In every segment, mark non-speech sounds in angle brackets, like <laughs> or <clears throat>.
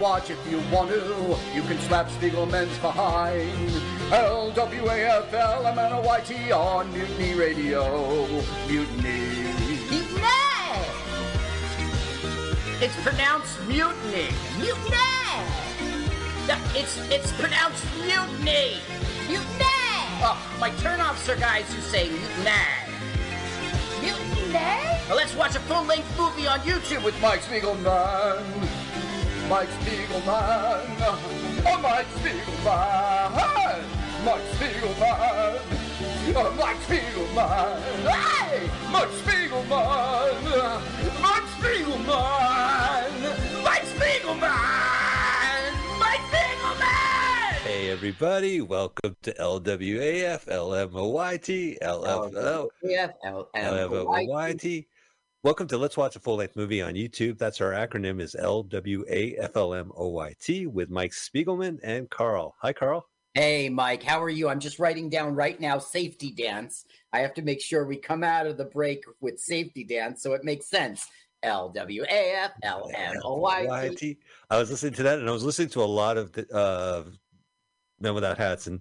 watch if you want to. You can slap Spiegelman's behind. L-W-A-F-L-M-N-O-Y-T on Mutiny Radio. Mutiny. Mutiny! It's pronounced mutiny. Mutiny! It's it's pronounced mutiny. Mutiny! Oh, my turnoffs are guys who say mutiny. Mutiny? Well, let's watch a full-length movie on YouTube with with Mike Spiegelman. Mike Spiegelman. Oh, Mike Spiegelman. Mike Spiegelman. Oh, Mike Spiegelman. Hey! Mike Spiegelman. Mike Spiegelman. Mike Spiegelman. Mike Spiegelman. Hey everybody, welcome to LWAF LMOYT LFL LFOYT. Welcome to Let's Watch a Full Length Movie on YouTube. That's our acronym is LWAFLMOYT with Mike Spiegelman and Carl. Hi Carl. Hey, Mike, how are you? I'm just writing down right now safety dance. I have to make sure we come out of the break with safety dance so it makes sense. L W A F L M O Y T. I was listening to that and I was listening to a lot of the, uh, Men Without Hats and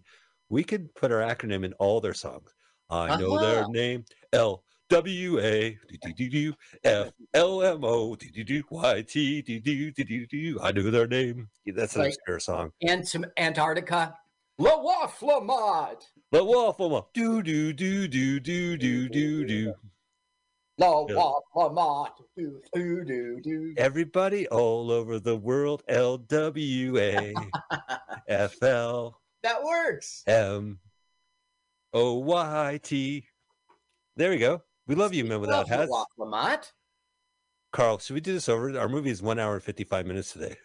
we could put our acronym in all their songs. I know their Uh-huh. name L W A D D D D F L M O D D D Y T D D D D D. I knew their name. Yeah, that's an right. obscure song. And some Antarctica. La waffle mod. La Waflamod. Do do do do do do do do. La waffle mod. Do do do do. Everybody all over the world. L W A F L. That works. M O Y T. There we go. We love you, men without hats. Wafflemod. Carl, should we do this over? Our movie is one hour and fifty-five minutes today.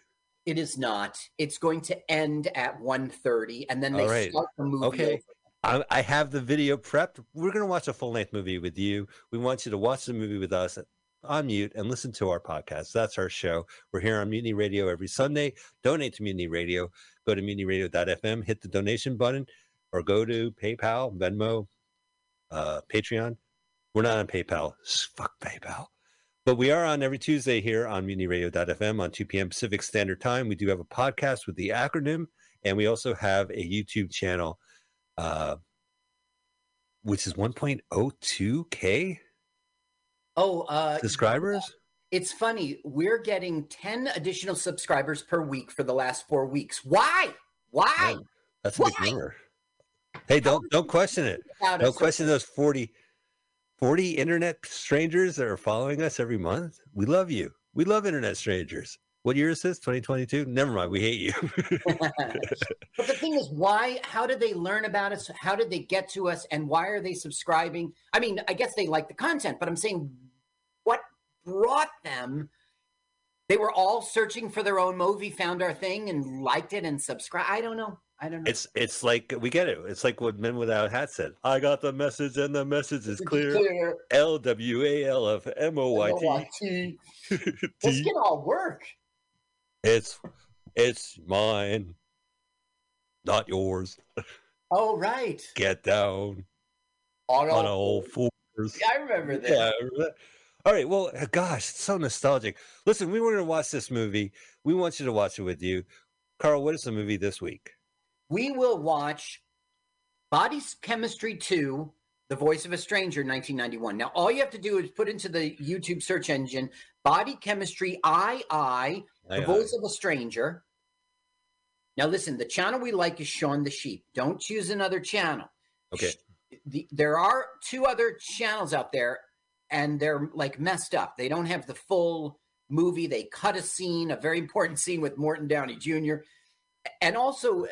It is not. It's going to end at 1.30 and then they right. start the movie. Okay. over. I have the video prepped. We're going to watch a full length movie with you. We want you to watch the movie with us on mute and listen to our podcast. That's our show. We're here on Mutiny Radio every Sunday. Donate to Mutiny Radio. Go to mutinyradio.fm, hit the donation button, or go to PayPal, Venmo, uh, Patreon. We're not on PayPal. Fuck PayPal. But we are on every Tuesday here on mutinyradio.fm on 2 p.m. Pacific Standard Time. We do have a podcast with the acronym, and we also have a YouTube channel uh, which is 1.02k Oh, uh, subscribers. It's funny. We're getting 10 additional subscribers per week for the last four weeks. Why? Why? Oh, that's a big number. Hey, don't don't question it. Don't question those 40, 40 internet strangers that are following us every month. We love you. We love internet strangers. What year is this? 2022? Never mind. We hate you. <laughs> but the thing is, why? How did they learn about us? How did they get to us? And why are they subscribing? I mean, I guess they like the content, but I'm saying, what brought them? They were all searching for their own movie, found our thing, and liked it and subscribed. I don't know. I don't know. it's it's like we get it. It's like what Men Without Hats said. I got the message and the message is clear. L W A L F M O Y T. This can all work. It's it's mine, not yours. Oh, right. Get down On on all fours. I remember that. Yeah. I remember that. All right. Well, uh, gosh, it's so nostalgic. Listen, we were going to watch this movie. We want you to watch it with you. Carl, what is the movie this week? We will watch Body Chemistry 2, The Voice of a Stranger, 1991. Now, all you have to do is put into the YouTube search engine Body Chemistry II, The Voice of a Stranger. Now, listen, the channel we like is Sean the Sheep. Don't choose another channel. Okay. The, there are two other channels out there, and they're like messed up. They don't have the full movie. They cut a scene, a very important scene with Morton Downey Jr. And also, uh,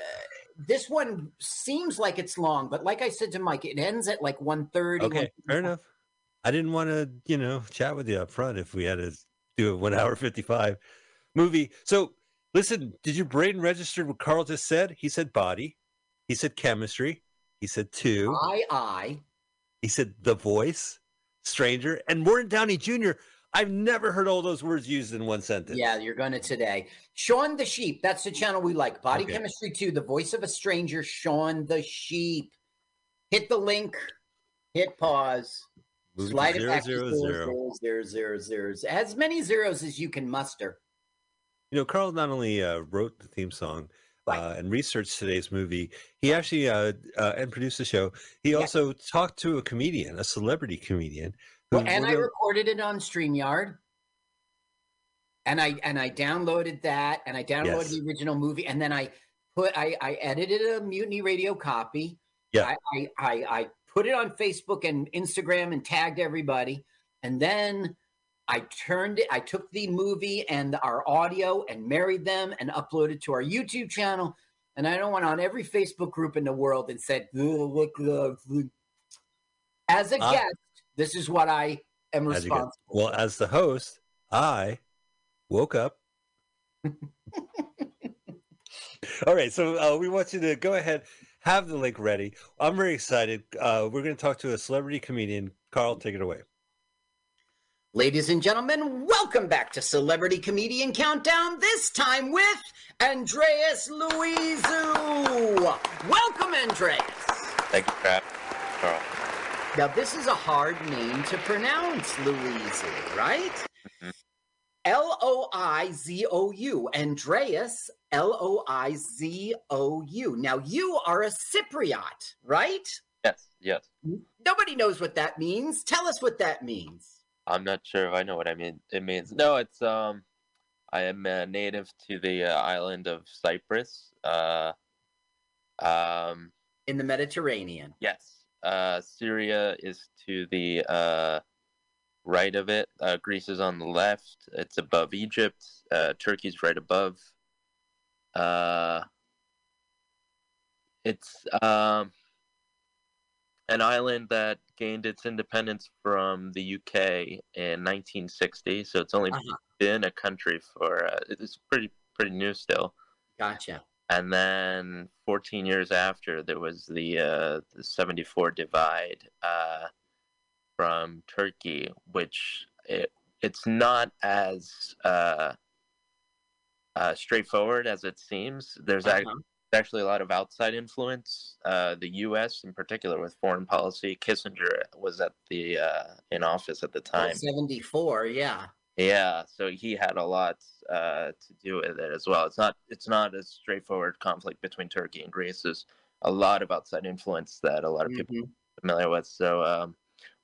this one seems like it's long, but like I said to Mike, it ends at like 1.30. Okay. Fair enough. I didn't want to, you know, chat with you up front if we had to do a one <laughs> hour 55 movie. So, listen, did your brain register what Carl just said? He said body, he said chemistry, he said two. I, I. He said The Voice, Stranger, and Morton Downey Jr. I've never heard all those words used in one sentence. Yeah, you're going to today. Sean the Sheep. That's the channel we like. Body Okay. Chemistry 2, The Voice of a Stranger, Sean the Sheep. Hit the link, hit pause, Move it slide it zero, back zero, to zero, zero. zero, zero, zero, zero. As many zeros as you can muster. You know, Carl not only uh, wrote the theme song Right. uh, and researched today's movie, he actually uh, uh, and produced the show. He Yeah. also talked to a comedian, a celebrity comedian. Well, and I recorded it on StreamYard. And I and I downloaded that and I downloaded Yes. the original movie and then I put I, I edited a mutiny radio copy. Yeah. I, I, I I put it on Facebook and Instagram and tagged everybody. And then I turned it, I took the movie and our audio and married them and uploaded to our YouTube channel. And I went on every Facebook group in the world and said, look, look, look." as a Ah. guest, this is what I am as get- responsible. well, for. as the host, I woke up. <laughs> All right, so uh, we want you to go ahead, have the link ready. I'm very excited. Uh, we're going to talk to a celebrity comedian. Carl, take it away. Ladies and gentlemen, welcome back to Celebrity Comedian Countdown, this time with Andreas Loizou. Welcome, Andreas. Thank you, Crap. Carl. Now, this is a hard name to pronounce, Loizou, right? Mhm. L O I Z O U. Andreas, L O I Z O U. Now, you are a Cypriot, right? Yes, yes. Nobody knows what that means. Tell us what that means. I'm not sure if I know what I mean. It means no. It's um, I am a native to the uh, island of Cyprus. Uh, um, In the Mediterranean. yes. Uh, Syria is to the uh, right of it. Uh, Greece is on the left. It's above Egypt. Uh, Turkey's right above. Uh, it's um, an island that gained its independence from the UK in 1960. So it's only Uh-huh. been a country for uh, it's pretty pretty new still. Gotcha. And then 14 years after, there was the uh, the 74 divide uh, from Turkey, which it, it's not as uh, uh, straightforward as it seems. There's Uh-huh. actually a lot of outside influence. Uh, the U.S. in particular with foreign policy. Kissinger was at the uh, in office at the time. 74, yeah. Yeah, so he had a lot uh, to do with it as well. It's not it's not a straightforward conflict between Turkey and Greece. There's a lot of outside influence that a lot of people Mhm. are familiar with. So, um,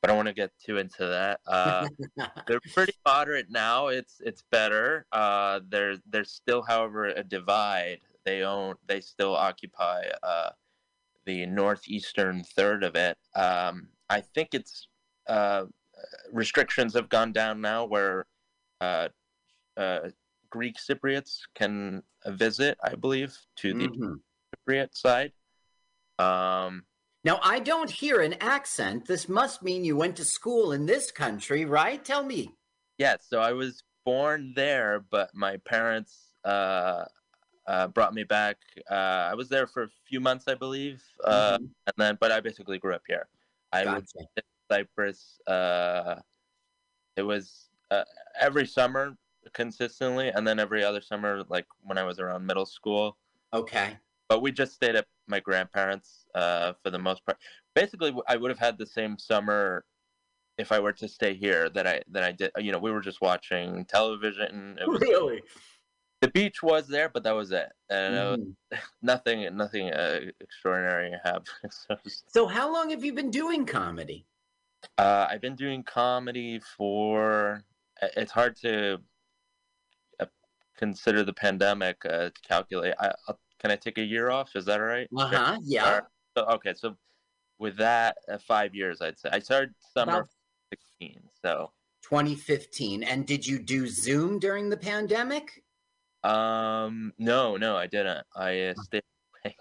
but I don't want to get too into that. Uh, <laughs> they're pretty moderate now. It's it's better. Uh, there's there's still, however, a divide. They own they still occupy uh, the northeastern third of it. Um, I think it's uh, restrictions have gone down now where Greek Cypriots can visit. I believe to the Mhm. Cypriot side. Um, Now, I don't hear an accent. This must mean you went to school in this country, right? Tell me. Yeah, so I was born there, but my parents uh, uh, brought me back. Uh, I was there for a few months, I believe, uh, Mhm. and then but I basically grew up here. I Gotcha. visit Cyprus. Uh, it was uh, every summer consistently, and then every other summer, like when I was around middle school. Okay. But we just stayed at my grandparents uh, for the most part. Basically, I would have had the same summer if I were to stay here that I that I did. You know, we were just watching television. It was, <laughs> Really? the beach was there, but that was it, and it was Mhm. <laughs> nothing nothing uh, extraordinary happened. <laughs> so, So, how long have you been doing comedy? uh, I've been doing comedy for. It's hard to uh, consider the pandemic uh, to calculate. I, i can I take a year off? Is that all right? Uh huh. Yeah. So, okay, so with that, uh, five years, I'd say. I started summer About 16. So, 2015. And did you do Zoom during the pandemic? um, no, no, I didn't. I uh, stayed. <laughs>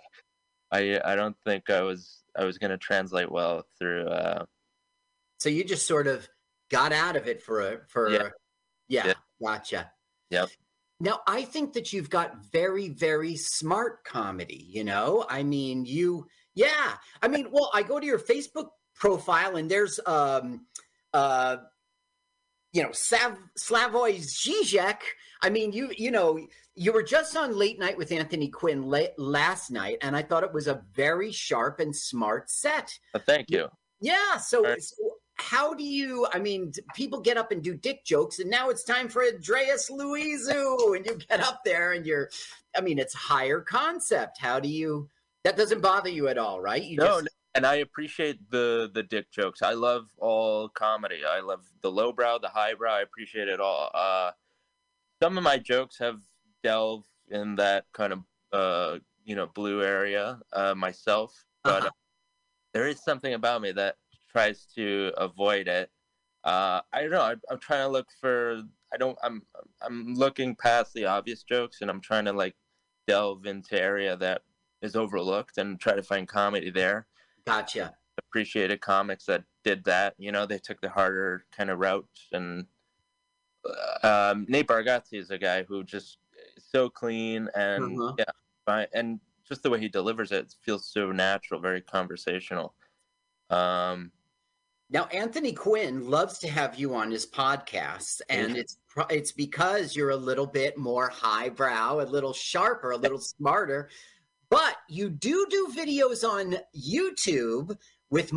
I I don't think I was I was gonna translate well through. Uh, So you just sort of got out of it for a for Yeah. yeah, Yeah. gotcha. Yep. Now I think that you've got very very smart comedy, you know? I mean, you yeah. I mean, well, I go to your Facebook profile and there's um uh you know, Sav- Slavoj Žižek. I mean, you you know, you were just on Late Night with Anthony Quinn la- last night, and I thought it was a very sharp and smart set. Thank you. Yeah. So, Right. so how do you? I mean, people get up and do dick jokes, and now it's time for Andreas Loizou, and you get up there and you're. I mean, it's higher concept. How do you? That doesn't bother you at all, right? You No, just, and I appreciate the the dick jokes. I love all comedy. I love the lowbrow, the highbrow. I appreciate it all. Uh, some of my jokes have delved in that kind of uh, you know blue area uh, myself, but Uh-huh. there is something about me that tries to avoid it. Uh, I don't know. I, I'm trying to look for. I don't. I'm. I'm looking past the obvious jokes, and I'm trying to like delve into area that is overlooked and try to find comedy there gotcha. appreciated comics that did that. You know, they took the harder kind of route. And uh, um, Nate Bargatze is a guy who just is so clean and Uh-huh. yeah, and just the way he delivers it feels so natural, very conversational. Um, Now, Anthony Quinn loves to have you on his podcast, and it's it's because you're a little bit more highbrow, a little sharper, a little smarter. But you do do videos on YouTube with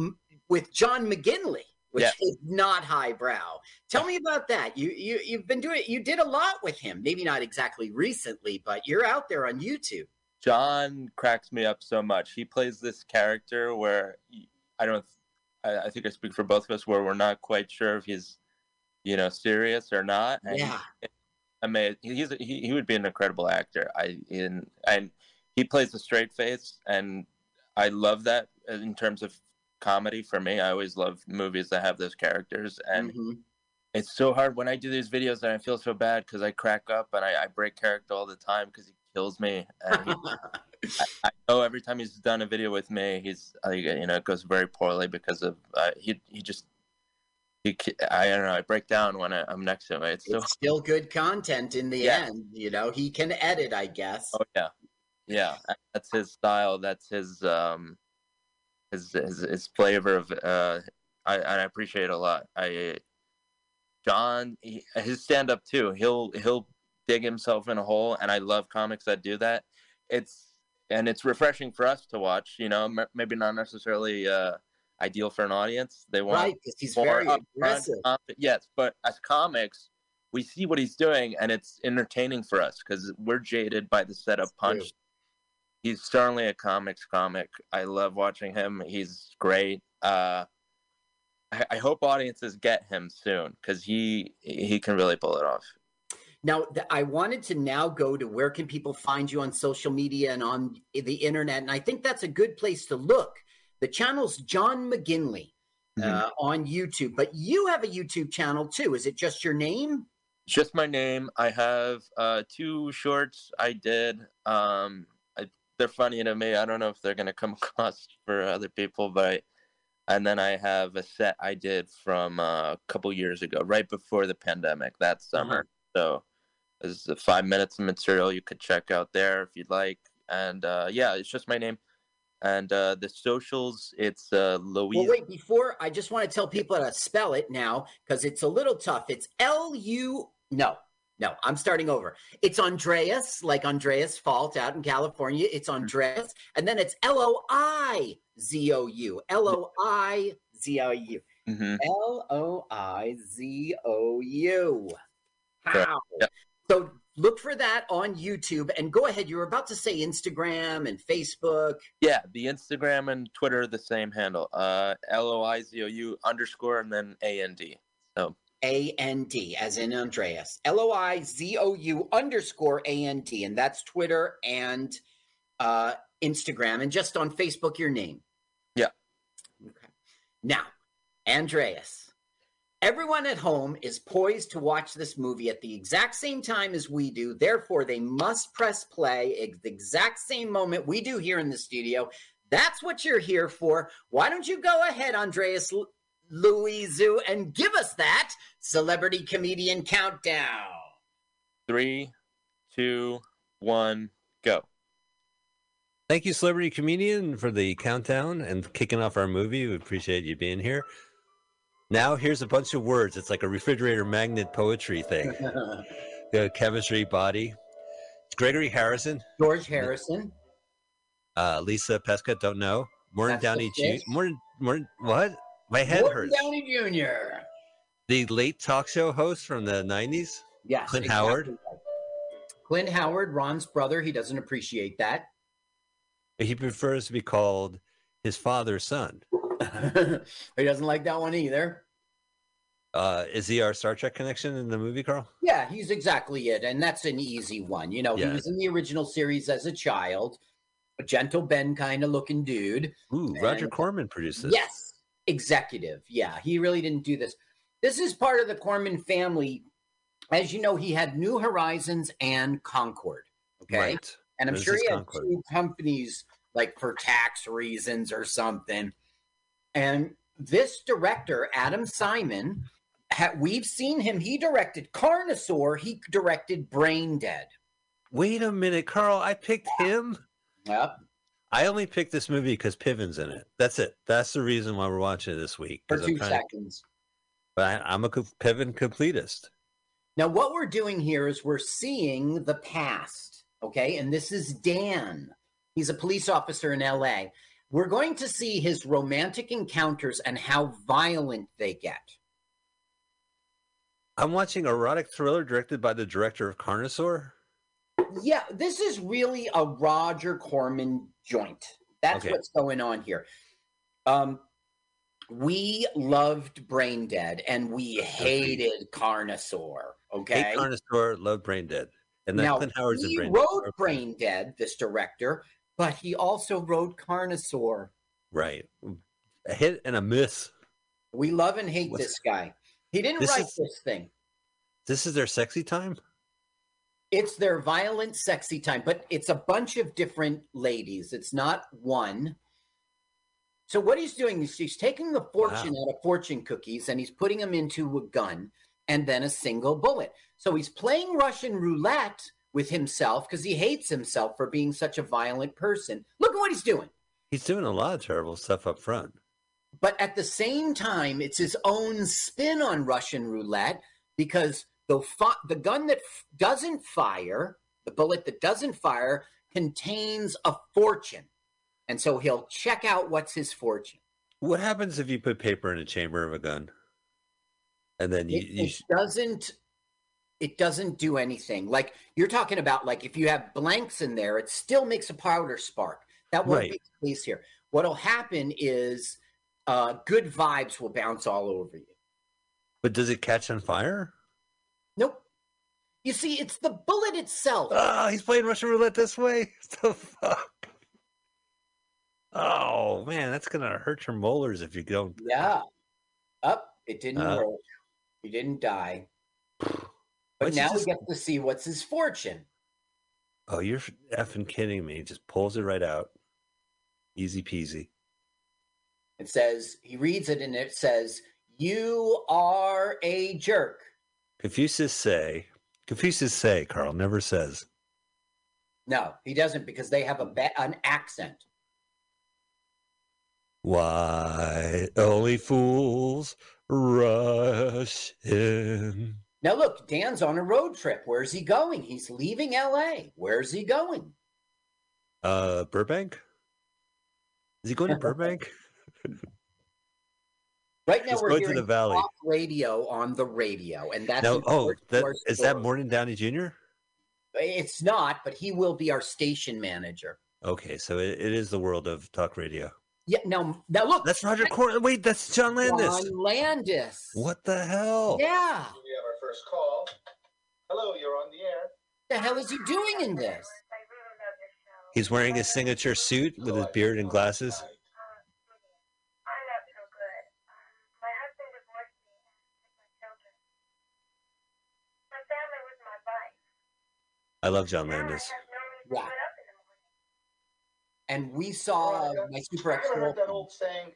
with John McGinley, which Yeah. is not highbrow. Tell me about that. You you you've been doing you did a lot with him. Maybe not exactly recently, but you're out there on YouTube. John cracks me up so much. He plays this character where I don't. I, I think I speak for both of us where we're not quite sure if he's, you know, serious or not. And Yeah. I mean, he's he, he would be an incredible actor. I in and he plays a straight face, and I love that in terms of comedy. For me, I always love movies that have those characters, and Mhm. it's so hard when I do these videos, and I feel so bad because I crack up and I, I break character all the time because he kills me. And <laughs> I, I know every time he's done a video with me, he's uh, you know it goes very poorly because of uh, he he just. He, I don't know. I break down when I, I'm next to him. It's so still good content in the Yeah. end. You know, he can edit, I guess. Oh yeah, yeah. That's his style. That's his um, his his, his flavor of uh. I and I appreciate it a lot. I John, he, his stand up too. He'll he'll dig himself in a hole, and I love comics that do that. It's and it's refreshing for us to watch. You know, m- maybe not necessarily uh, ideal for an audience. They want Right, because he's more very aggressive. yes, but as comics, we see what he's doing, and it's entertaining for us because we're jaded by the setup true. punch. He's certainly a comics comic. I love watching him. He's great. Uh, I, I hope audiences get him soon because he he can really pull it off. Now, th- I wanted to now go to where can people find you on social media and on the internet, and I think that's a good place to look. The channel's John McGinley uh, on YouTube, but you have a YouTube channel too. Is it just your name? It's just my name. I have uh, two shorts I did. Um, I, they're funny to me. I don't know if they're gonna come <laughs> across for other people, but and then I have a set I did from uh, a couple years ago, right before the pandemic that summer. So there's uh, five minutes of material you could check out there if you'd like. And uh, yeah, it's just my name. And uh, the socials, it's uh, Louise. Well, wait, before I just want to tell people how to spell it now because it's a little tough. It's L U. No, no, I'm starting over. It's Andreas, like Andreas Fault out in California. It's Andreas, and then it's L O I Z O U. L O I Z O U. Mhm. L O I Z O U. Correct. How? Yep. So look for that on YouTube and go ahead. You were about to say Instagram and Facebook. Yeah, the Instagram and Twitter the same handle. Uh, L O I Z O U underscore and then A N D. So A N D, as in Andreas. L O I Z O U underscore A N D. And that's Twitter and uh, Instagram. And just on Facebook, your name. Yeah. Okay. Now, Andreas, everyone at home is poised to watch this movie at the exact same time as we do. Therefore, they must press play at the exact same moment we do here in the studio. That's what you're here for. Why don't you go ahead, Andreas L- Loizou, and give us that celebrity comedian countdown? three, two, one, go. Thank you, celebrity comedian, for the countdown and kicking off our movie. We appreciate you being here. Now here's a bunch of words. It's like a refrigerator magnet poetry thing. <laughs> The chemistry body. Gregory Harrison, George Harrison. uh, Lisa Pescia, don't know. Morton That's the Downey Jr. Morton, Morton, what? My head Morton hurts. Downey Jr. The late talk show host from the 90s. Yes. Clint exactly Howard. Clint Howard, Ron's brother. He doesn't appreciate that. He prefers to be called his father's son. <laughs> he doesn't like that one either. Uh, is he our Star Trek connection in the movie, Carl? Yeah, he's exactly it. And that's an easy one. You know, Yeah. he was in the original series as a child, a gentle Ben kind of looking dude. Ooh, Roger Corman produced this. Yes, executive. Yeah, he really didn't do this. This is part of the Corman family. As you know, he had New Horizons and Concorde. Okay. Right. And I'm This sure he had Concorde. two companies like for tax reasons or something. And this director, Adam Simon, ha- we've seen him. He directed Carnosaur. He directed Brain Dead. Wait a minute, Carl. I picked him. Yep. I only picked this movie because Piven's in it. That's it. That's the reason why we're watching it this week. For 'cause I'm two trying to- seconds. but I, I'm a Piven completist. Now, what we're doing here is we're seeing the past, okay? And this is Dan. He's a police officer in LA. We're going to see his romantic encounters and how violent they get. I'm watching erotic thriller directed by the director of Carnosaur. Yeah, this is really a Roger Corman joint. That's Okay. what's going on here. Um, we loved Brain Dead and we hated Carnosaur. Okay. Hate Carnosaur, love Brain Dead, and then now, Clint Howard's in Brain Dead. wrote Okay. Brain Dead, this director, but he also wrote Carnosaur. Right, a hit and a miss. We love and hate What's- this guy. He didn't This write is- this thing. This is their sexy time. It's their violent, sexy time, but it's a bunch of different ladies. It's not one. So what he's doing is he's taking the fortune out of fortune cookies and he's putting them into a gun and then a single bullet. So he's playing Russian roulette with himself because he hates himself for being such a violent person. Look at what he's doing. He's doing a lot of terrible stuff up front. But at the same time, it's his own spin on Russian roulette because the fi- the gun that f- doesn't fire, the bullet that doesn't fire, contains a fortune, and so he'll check out what's his fortune. What happens if you put paper in a chamber of a gun, and then you, It, you it doesn't. It doesn't do anything. Like you're talking about, like if you have blanks in there, it still makes a powder spark. That won't Right. be the case here. What'll happen is uh, good vibes will bounce all over you. but does it catch on fire? Nope. You see, it's the bullet itself. Oh, he's playing Russian roulette this way. <laughs> What the fuck? Oh man, that's gonna hurt your molars if you don't. Yeah. Up. it didn't Uh. work. He didn't die. But Why'd now we get to see what's his fortune. Oh, you're effing kidding me! Just pulls it right out. Easy peasy. It says, he reads it and it says, You are a jerk. Confucius say. Confucius say. Carl never says. No, he doesn't because they have a ba- an accent. Why only fools rush in? Now, look, Dan's on a road trip. Where's he going? He's leaving LA. Where's he going? Uh, Burbank. Is he going to Burbank? <laughs> Right now, we're going to the valley. talk radio on the radio, and that's No. Oh, that is that. Morton Downey Jr. It's not, but he will be our station manager. Okay, so it, it is the world of talk radio. Yeah. Now, now look. That's Roger Corman. Wait, that's John Landis. John Landis. What the hell? Yeah. We have our first call. Hello, you're on the air. The hell is he doing in this? He's wearing his signature suit with his beard and glasses. I'm not so good. Um, my husband divorced me and took my children. My family was my life. I love John Landis. have no reason Yeah. to get up in the morning. And we saw uh, my super ex You ever heard that girlfriend. old saying,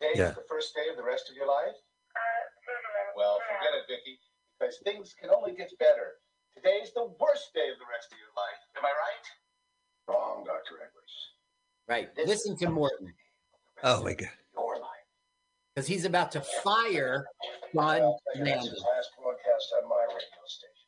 today Yeah. is the first day of the rest of your life? Uh, Well, forget it, Vicky, because things can only get better. Today's the worst day of the rest of your life. Am I right? Wrong, Dr. Edwards. Right. This Listen to Morton. Oh my god. Your life. because he's about to fire John Well, his last broadcast on my radio station.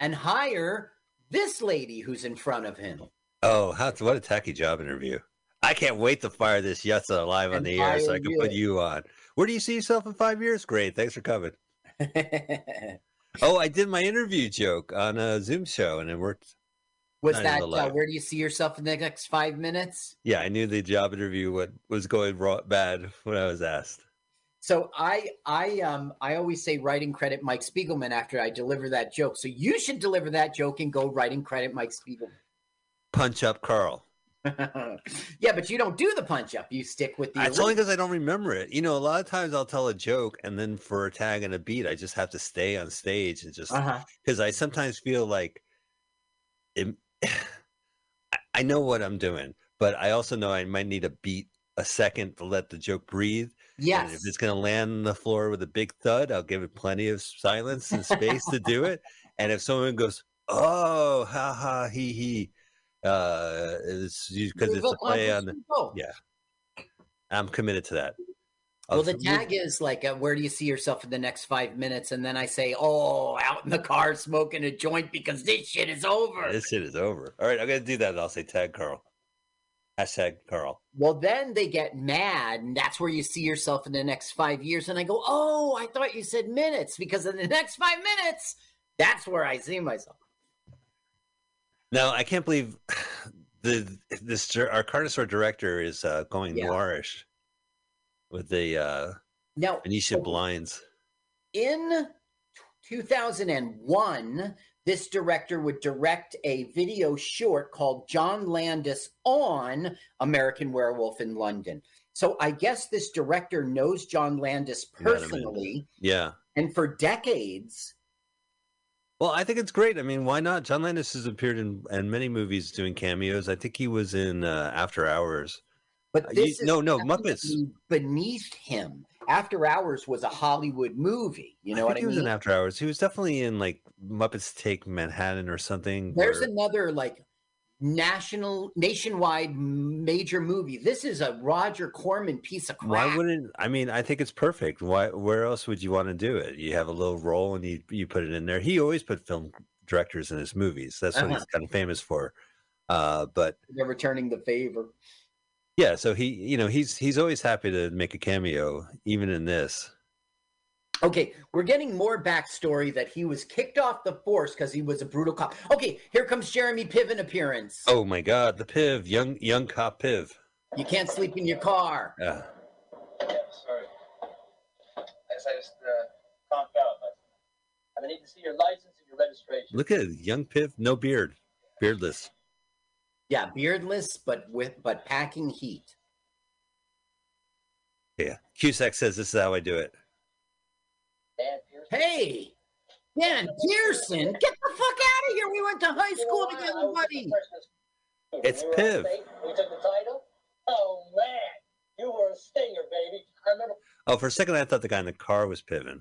and hire this lady who's in front of him. Oh, how what a tacky job interview! I can't wait to fire this Yutza live on the air so I can you. put you on. Where do you see yourself in five years? Great, thanks for coming. <laughs> Oh, I did my interview joke on a Zoom show and it worked. Was that uh, where do you see yourself in the next five minutes? Yeah, I knew the job interview what was going wrong, bad when I was asked. So I I um I always say writing credit Mike Spiegelman after I deliver that joke. So you should deliver that joke and go writing credit Mike Spiegelman. Punch up, Carl. <laughs> yeah, but you don't do the punch up. You stick with the. It's only because I don't remember it. You know, a lot of times I'll tell a joke and then for a tag and a beat, I just have to stay on stage and just Uh-huh. because I sometimes feel like it, <laughs> I- know what I'm doing, but I also know I might need a beat a second to let the joke breathe. And Yes. if it's going to land on the floor with a big thud, I'll give it plenty of silence and space to do it. <laughs> And if someone goes, "Oh, ha ha, he he," uh, it's because it's a play on. The, Oh. yeah. I'm committed to that. Well, the tag is like, uh, where do you see yourself in the next five minutes? And then I say, oh, out in the car smoking a joint because this shit is over. This shit is over. All right, I'm gonna do that. and I'll say tag Carl. Hashtag Carl. Well, then they get mad, and that's where you see yourself in the next five years. And I go, oh, I thought you said minutes because in the next five minutes, that's where I see myself. Now I can't believe <sighs> the this our Carnosaur director is uh, going Yeah. noirish with the uh, Now, Venetian blinds. in 2001, this director would direct a video short called John Landis on American Werewolf in London. So I guess this director knows John Landis Met him in- personally, Yeah. and for decades. Well, I think it's great. I mean, why not? John Landis has appeared in, in many movies doing cameos. I think he was in uh, After Hours. But Uh, you- is no, no, Muppets. beneath him. After Hours was a Hollywood movie. You know I what I he was in After Hours. He was definitely in like Muppets Take Manhattan or something. There's another like national, nationwide major movie. This is a Roger Corman piece of crap. Why wouldn't I mean? I think it's perfect. Why? Where else would you want to do it? You have a little role and you you put it in there. He always put film directors in his movies. That's what Uh-huh. he's kind of famous for. Uh, but They're returning the favor. yeah, so he you know he's he's always happy to make a cameo, even in this. Okay, we're getting more backstory that he was kicked off the force because he was a brutal cop. Okay, here comes Jeremy Piven appearance. Oh my God, the Piv, young young cop Piv. You can't sleep in your car. Uh, Yeah, sorry. I guess I just uh, conked out. I need to see your license and your registration. look at it, young Piv, no beard, beardless. Yeah, beardless, but with but packing heat. Yeah, Cusack says this is how I do it. Hey, Dan Pearson, get the fuck out of here. We went to high school You know, I- I together, buddy. at the freshman school. It's Piv. We took the title. Oh man, you were a stinger, baby. I remember. Oh, for a second I thought the guy in the car was Piven,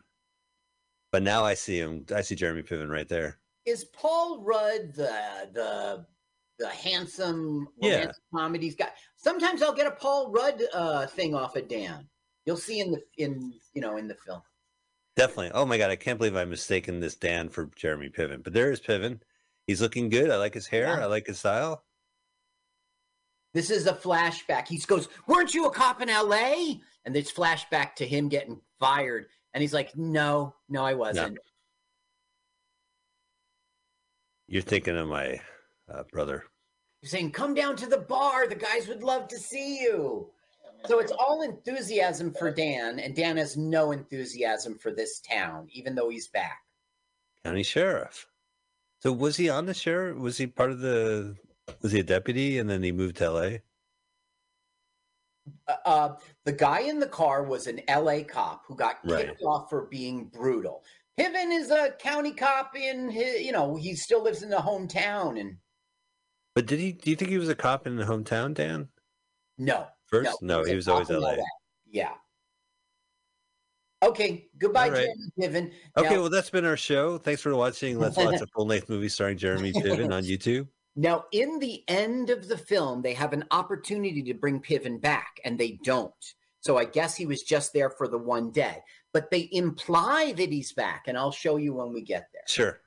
but now I see him. I see Jeremy Piven right there. Is Paul Rudd the the the handsome Yeah. comedies guy? Sometimes I'll get a Paul Rudd uh, thing off of Dan. You'll see in the in you know in the film. Definitely. Oh my god, I can't believe I'm mistaken this Dan for Jeremy Piven. But there is Piven. He's looking good. I like his hair. Yeah. I like his style. This is a flashback. He goes, "Weren't you a cop in L.A.?" And it's flashback to him getting fired, and he's like, "No, no, I wasn't." You're thinking of my uh, brother. He's saying, "Come down to the bar. The guys would love to see you." So it's all enthusiasm for Dan, and Dan has no enthusiasm for this town, even though he's back. County Sheriff. So was he on the sheriff? Was he part of the? Was he a deputy and then he moved to L.A.? Uh, uh, the guy in the car was an LA cop who got kicked Right. off for being brutal. Piven is a county cop in his, you know, he still lives in the hometown. And But did he? Do you think he was a cop in the hometown, Dan? no, First, no, he was always in L.A. Yeah. Okay. Goodbye, right. Jeremy Piven. Okay, Now- well that's been our show. Thanks for watching. Let's <laughs> watch a full length movie starring Jeremy Piven on YouTube. Now, in the end of the film, they have an opportunity to bring Piven back, and they don't. So I guess he was just there for the one day. But they imply that he's back, and I'll show you when we get there. Sure.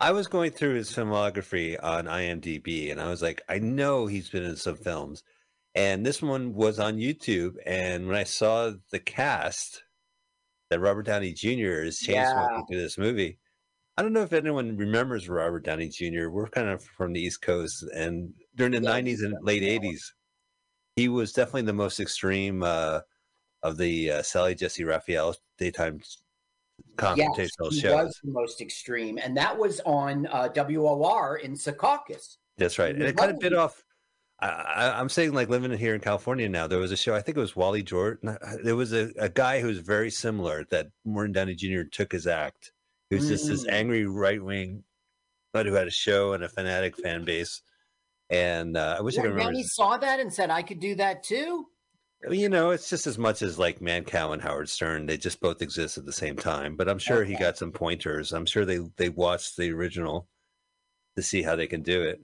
I was going through his filmography on IMDb and I was like, I know he's been in some films. And this one was on YouTube. And when I saw the cast that Robert Downey Jr. is chain Yeah. smoking through this movie, I don't know if anyone remembers Robert Downey Jr. We're kind of from the East Coast. And during the Yeah, 90s and late 80s, he was definitely the most extreme uh, of the uh, Sally Jessy Raphael daytime confrontational show. he shows. was the most extreme, and that was on uh, WOR in Secaucus. That's right. And it kind of bit off. I, I'm saying, like living here in California now, there was a show, I think it was Wally Jordan. There was a, a guy who was very similar that Morton Downey Jr. took his act. He was just this Mm. angry right wing, but who had a show and a fanatic fan base. And uh, I wish I could remember. Downey his- saw that and said, "I could do that too." You know, it's just as much as like Mancow and Howard Stern. They just both exist at the same time. But I'm sure he got some pointers. I'm sure they they watched the original to see how they can do it.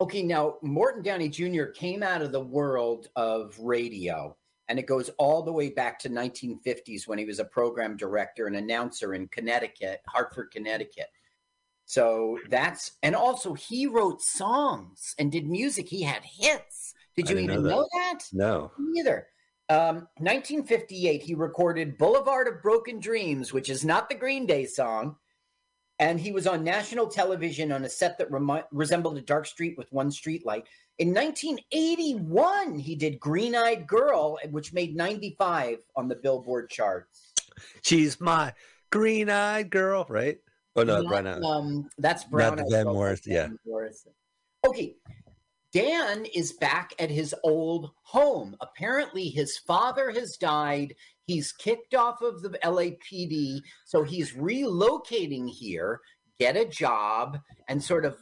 Okay, now Morton Downey Jr. came out of the world of radio, and it goes all the way back to 1950s when he was a program director and announcer in Connecticut, Hartford, Connecticut. So that's and also he wrote songs and did music. He had hits. Did you even know know that? No. Neither. Um, 1958, he recorded Boulevard of Broken Dreams, which is not the Green Day song. And he was on national television on a set that remi- resembled a dark street with one street light. In 1981, he did Green Eyed Girl, which made 95 on the Billboard charts. She's my green eyed girl, right? Oh no, Not, Brown um, that's Brown Eyed Van Morris- yeah. Morrison. Okay. Dan is back at his old home. Apparently, his father has died. He's kicked off of the LAPD. So he's relocating here, get a job, and sort of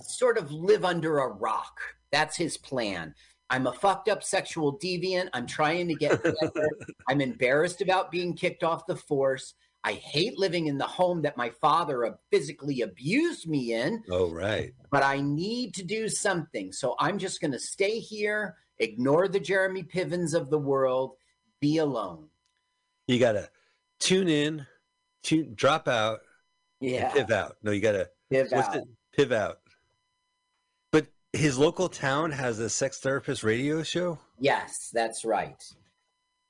sort of live under a rock. That's his plan. I'm a fucked up sexual deviant. I'm trying to get better. <laughs> I'm embarrassed about being kicked off the force. I hate living in the home that my father physically abused me in, Oh right. but I need to do something. So I'm just going to stay here, ignore the Jeremy Pivens of the world, be alone. You gotta tune in, tune, drop out, Yeah. piv out. No, you gotta Piv what's out. it? Piv out. But his local town has a sex therapist radio show. Yes, that's right.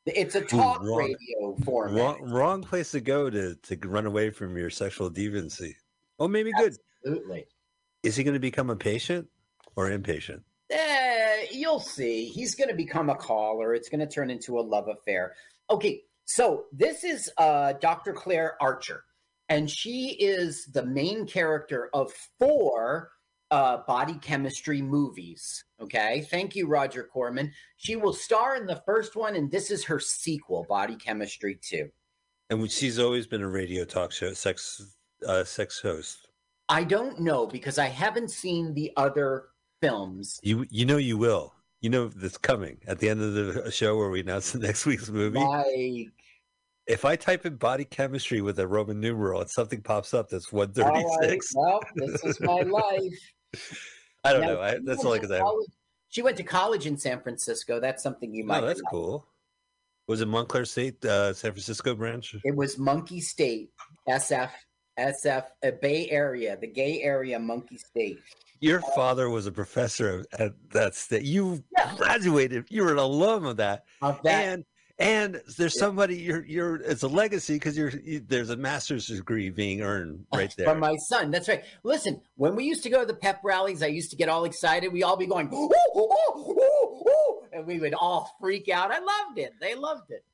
It's a talk wrong. radio format. Wrong, wrong place to go to to run away from your sexual deviancy. Oh, maybe good. Absolutely. Is he going to become a patient or impatient? You'll see. He's going to become a caller. It's going to turn into a love affair. Okay, so this is uh, Dr. Claire Archer, and she is the main character of four uh, body chemistry movies. Okay, thank you, Roger Corman. She will star in the first one, and this is her sequel, Body Chemistry 2. And she's always been a radio talk show sex uh, sex host. I don't know because I haven't seen the other films. You you know you will. You know that's coming at the end of the show where we announce the <laughs> next week's movie. Like, If I type in body chemistry with a Roman numeral and something pops up that's all right, 136, well, this is my <laughs> life. I don't Now, know. I, that's all I can say. She went to college in San Francisco. That's something you might. Oh, that's know. cool. Was it Montclair State, uh, San Francisco branch? It was Monkey State, SF, SF, uh, Bay Area, the gay area, Monkey State. Your father was a professor at that state. You Yeah. graduated. You were an alum of that. Of that, and and there's somebody you're you're it's a legacy because you're you, there's a master's degree being earned right <laughs> there. from my son. That's right. Listen, when we used to go to the pep rallies, I used to get all excited. We all be going, ooh, ooh, ooh, ooh, ooh, and we would all freak out. I loved it. They loved it.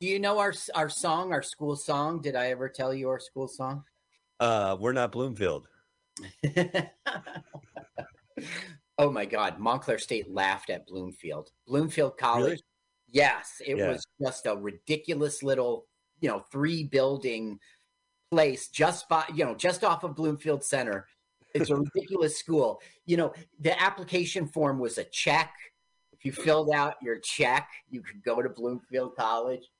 Do you know our our song, our school song? Did I ever tell you our school song? uh, we're not Bloomfield. <laughs> oh my God, Montclair State laughed at Bloomfield. Bloomfield College. Really? Yes, it Yeah. was just a ridiculous little, you know, three building place just by, you know, just off of Bloomfield Center. It's a ridiculous school. You know, the application form was a check. If you filled out your check, you could go to Bloomfield College.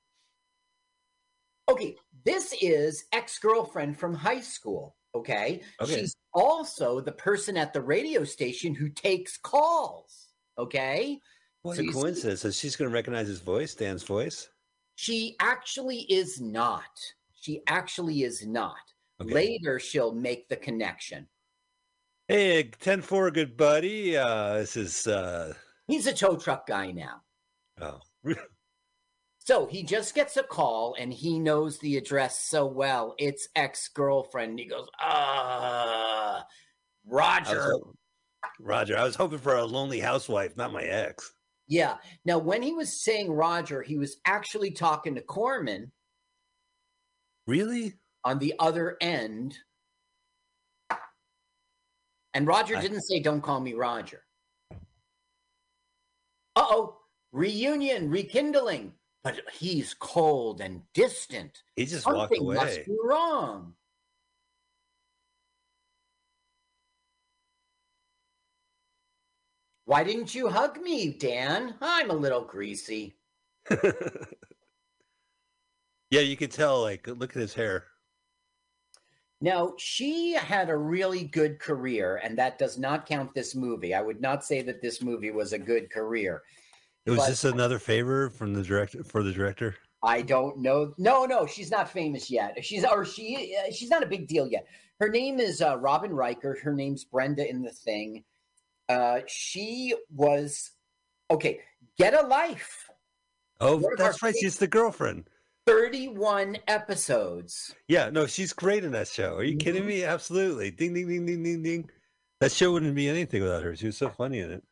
Okay, this is ex girlfriend from high school. Okay? Okay. She's also the person at the radio station who takes calls. Okay? What So a coincidence! So she's going to recognize his voice, Dan's voice. She actually is not. She actually is not. Okay. Later, she'll make the connection. Hey, 10 4, good buddy. Uh, this is, uh, He's a tow truck guy now. oh, <laughs> So he just gets a call and he knows the address so well. It's ex girlfriend. He goes, ah, was Roger. hoping- Roger, I was hoping for a lonely housewife, not my ex. Yeah. Now, when he was saying Roger, he was actually talking to Corman Really? on the other end. And Roger I- didn't say, don't call me Roger. Uh oh, reunion, rekindling. But he's cold and distant. He just walked Something must be wrong. Why didn't you hug me, Dan? I'm a little greasy. <laughs> yeah, you could tell, like, look at his hair. Now, she had a really good career, and that does not count this movie. I would not say that this movie was a good career. It was But- just another favor from the director for the director. I don't know. No, no, she's not famous yet. She's or she uh, she's not a big deal yet. Her name is uh, Robin Riker. Her name's Brenda in the thing. Uh, she was okay. Get a life. Oh, that's right. She's the girlfriend. Thirty-one episodes. Yeah, no, she's great in that show. Are you kidding me? Absolutely. Ding, ding, ding, ding, ding, ding. That show wouldn't be anything without her. She was so funny in it.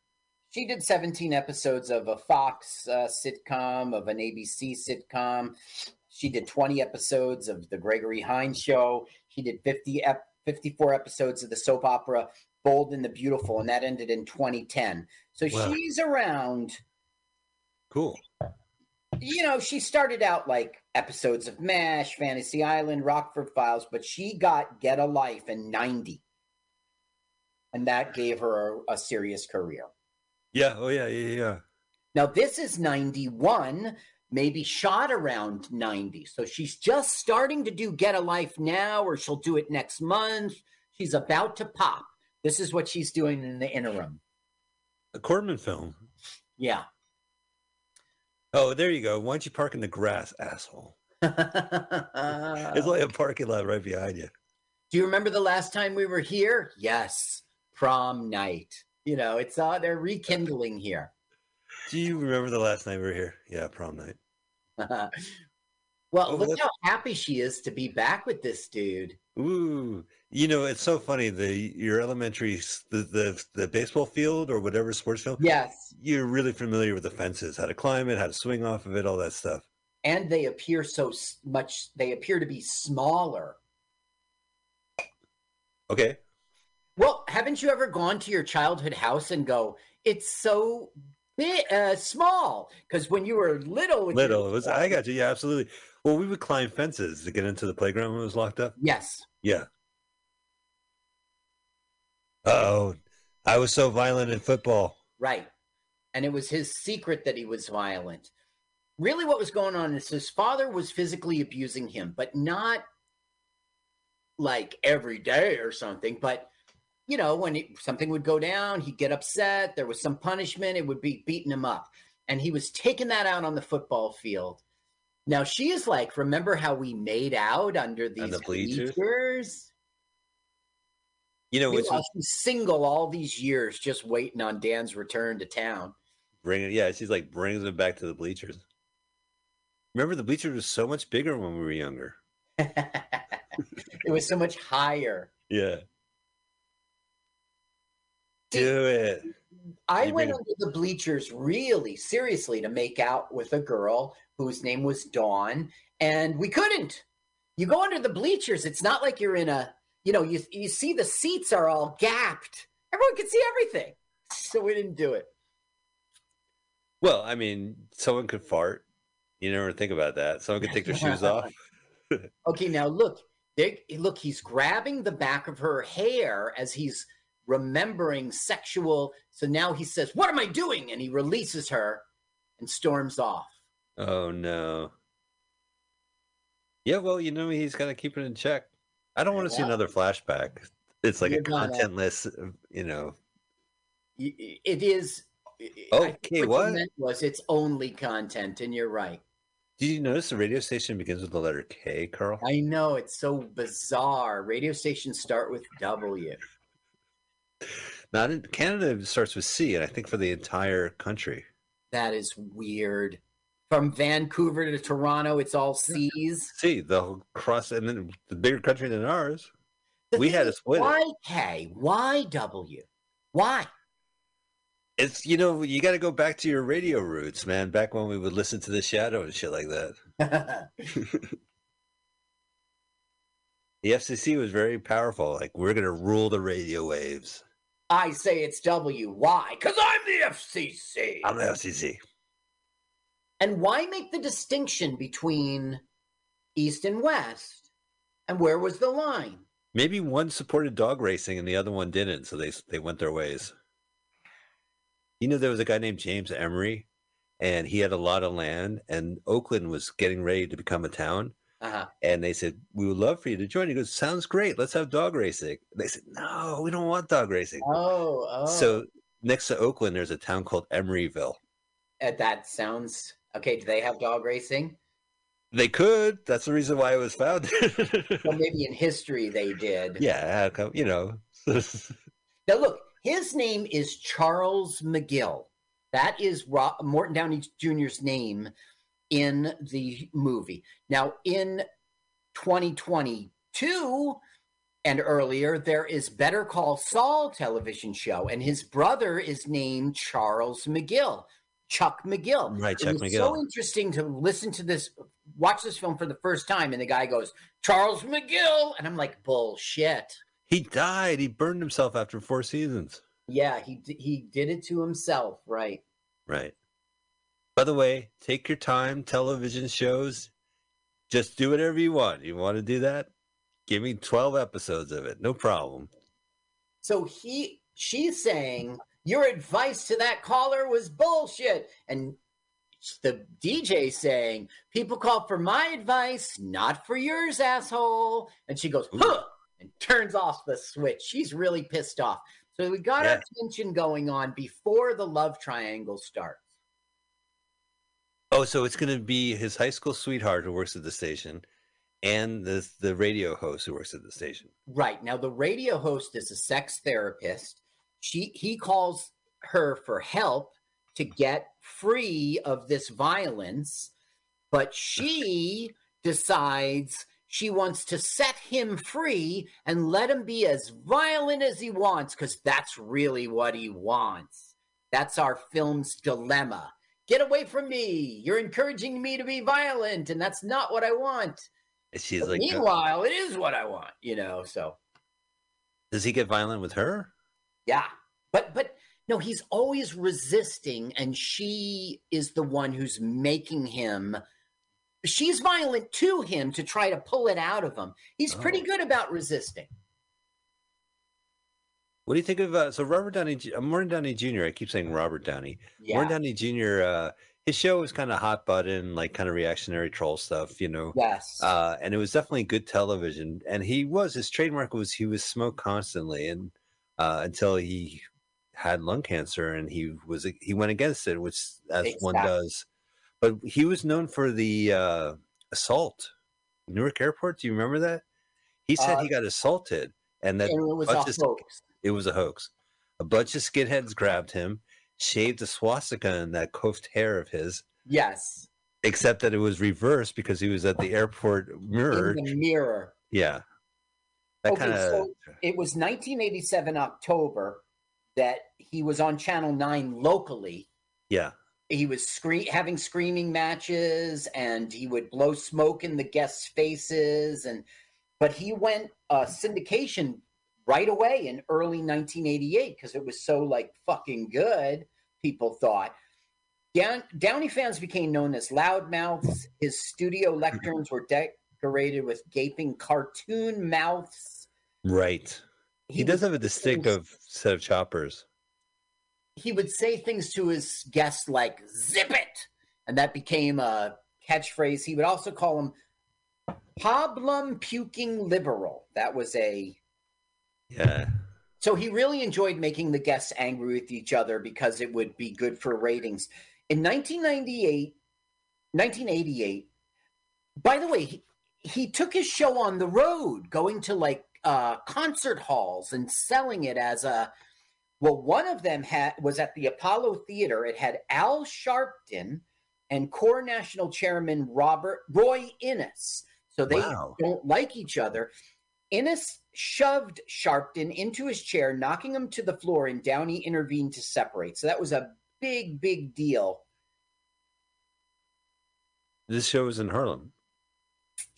She did seventeen episodes of a Fox uh, sitcom, of an ABC sitcom. She did twenty episodes of the Gregory Hines Show. She did 50 ep- 54 episodes of the soap opera Bold and the Beautiful, and that ended in 2010. So Wow. she's around. Cool. You know, she started out like episodes of MASH, Fantasy Island, Rockford Files, but she got Get a Life in 90. And that gave her a, a serious career. Yeah. Oh, yeah, yeah, yeah. Now, this is 91, maybe shot around 90. So she's just starting to do Get a Life now, or she'll do it next month. She's about to pop. This is what she's doing in the interim. A Corman film. Yeah. Oh, there you go. Why don't you park in the grass, asshole? <laughs> It's like a parking lot right behind you. Do you remember the last time we were here? Yes, prom night. You know, it's uh, they're rekindling here. Do you remember the last night we were here? Yeah, prom night. <laughs> well, Oh, look what- how happy she is to be back with this dude. Ooh, you know it's so funny. The your elementary, the the, the baseball field or whatever sports field. Yes, You're really familiar with the fences, how to climb it, how to swing off of it, all that stuff. and they appear so much. They appear to be smaller. Okay. Well, haven't you ever gone to your childhood house and go, "It's so big, uh, small"? Because when you were little, Little. It was. I got you. Yeah, absolutely. Well, we would climb fences to get into the playground when it was locked up. yes, Yeah. Oh, I was so violent in football. Right. And it was his secret that he was violent. Really, what was going on is his father was physically abusing him, but not like every day or something. But, you know, when something would go down, he'd get upset. There was some punishment, it would be beating him up. And he was taking that out on the football field. Now, she is like, remember how we made out under these the bleachers? bleachers? You know, which was single all these years, just waiting on Dan's return to town. bringing. Yeah, she's like brings him back to the bleachers. Remember, the bleachers was so much bigger when we were younger. <laughs> it was so much higher. Yeah. Do it. I went under the bleachers really seriously to make out with a girl whose name was Dawn, and we couldn't. You go under the bleachers, it's not like you're in a, you know, you you see the seats are all gapped. Everyone can see everything. So we didn't do it. Well, I mean, someone could fart. You never think about that. Someone could take their shoes <laughs> off. Okay, now look, they, look, he's grabbing the back of her hair as he's remembering sexual. So now he says, "What am I doing?" And he releases her and storms off. Oh no. Yeah, well, you know, he's got to keep it in check. I don't want to see another flashback. It's like a You're gonna- contentless, you know. It is Okay, what, what? was it's only content, and you're right. Did you notice the radio station begins with the letter K, Carl? I know it's so bizarre. Radio stations start with W. Not in Canada starts with C, and I think for the entire country. That is weird. From Vancouver to Toronto, it's all C's. C, the whole cross, and then the bigger country than ours. The We had is, split it. Why K? Why W? Why? It's you know you got to go back to your radio roots, man. Back when we would listen to the Shadow and shit like that. <laughs> <laughs> The FCC was very powerful. Like we're gonna rule the radio waves. I say it's W. Why? Because I'm the FCC. I'm the FCC. And why make the distinction between East and West? And where was the line? Maybe one supported dog racing and the other one didn't, so they they went their ways. You know, there was a guy named James Emery, and he had a lot of land, and Oakland was getting ready to become a town. Uh-huh. And they said, "We would love for you to join." He goes, "Sounds great. Let's have dog racing." They said, "No, we don't want dog racing." Oh, oh. So next to Oakland, there's a town called Emeryville. Uh, that sounds okay. Do they have dog racing? They could. That's the reason why it was founded. <laughs> Well, maybe in history they did. yeah, how come- you know. <laughs> Now, look, his name is Charles McGill. That is Morton Downey Jr.'s name in the movie. Now, in 2022 and earlier, there is Better Call Saul television show, and his brother is named Charles McGill, Chuck McGill. Right, Chuck was so interesting to listen to this, watch this film for the first time, and the guy goes, Charles McGill. And I'm like, bullshit. he died. He burned himself after four seasons. Yeah, he he did it to himself, right? Right. By the way, take your time. Television shows, just do whatever you want. You want to do that? Give me twelve episodes of it. No problem. So he she's saying your advice to that caller was bullshit, and the DJ saying people call for my advice, not for yours, asshole. And she goes, huh, and turns off the switch. She's really pissed off. So we got our tension going on before the love triangle starts. Oh, so it's going to be his high school sweetheart who works at the station, and the the radio host who works at the station. Right. Now the radio host is a sex therapist. She he calls her for help to get free of this violence, but she <laughs> decides she wants to set him free and let him be as violent as he wants cuz that's really what he wants. That's our film's dilemma. Get away from me. You're encouraging me to be violent and that's not what I want. She's But like, "Uh, meanwhile, it is what I want, you know, so does he get violent with her? Yeah. But but no, he's always resisting and she is the one who's making him she's violent to him to try to pull it out of him. He's pretty Oh. good about resisting. What do you think of uh, so Robert Downey, J- uh, Morton Downey Jr. I keep saying Robert Downey. Yeah. Morton Downey Jr. Uh, his show was kind of hot button, like kind of reactionary troll stuff, you know. Yes. Uh, and it was definitely good television. And he was his trademark was he was smoked constantly, and uh, until he had lung cancer, and he was he went against it, which as one does. But he was known for the uh, assault, Newark Airport. Do you remember that? He said Uh, he got assaulted, and that and it was a hoax. It was a hoax. A bunch of skinheads grabbed him, shaved a swastika in that coiffed hair of his, Yes. except that it was reversed because he was at the airport mirror. In the mirror. Yeah. That Okay, kind of so it was 1987 October that he was on Channel 9 locally yeah. he was scree- having screaming matches and he would blow smoke in the guests' faces and but he went uh, syndication right away in early 1988 because it was so like fucking good people thought. Down- downey fans became known as loudmouths. His studio lecterns were decorated with gaping cartoon mouths. Right. He, does have a things- distinctive set of choppers. he would say things to his guests like zip it! And that became a catchphrase. He would also call him pablum puking liberal. That was a Yeah. So he really enjoyed making the guests angry with each other because it would be good for ratings. In 1998, 1988, by the way, he, he took his show on the road, going to like uh, concert halls and selling it as a. Well, one of them had was at the Apollo Theater. It had Al Sharpton and CORE national chairman Robert Roy Innis. So they Wow. don't like each other. Innis shoved Sharpton into his chair, knocking him to the floor, and Downey intervened to separate. So that was a big, big deal. This show was in Harlem.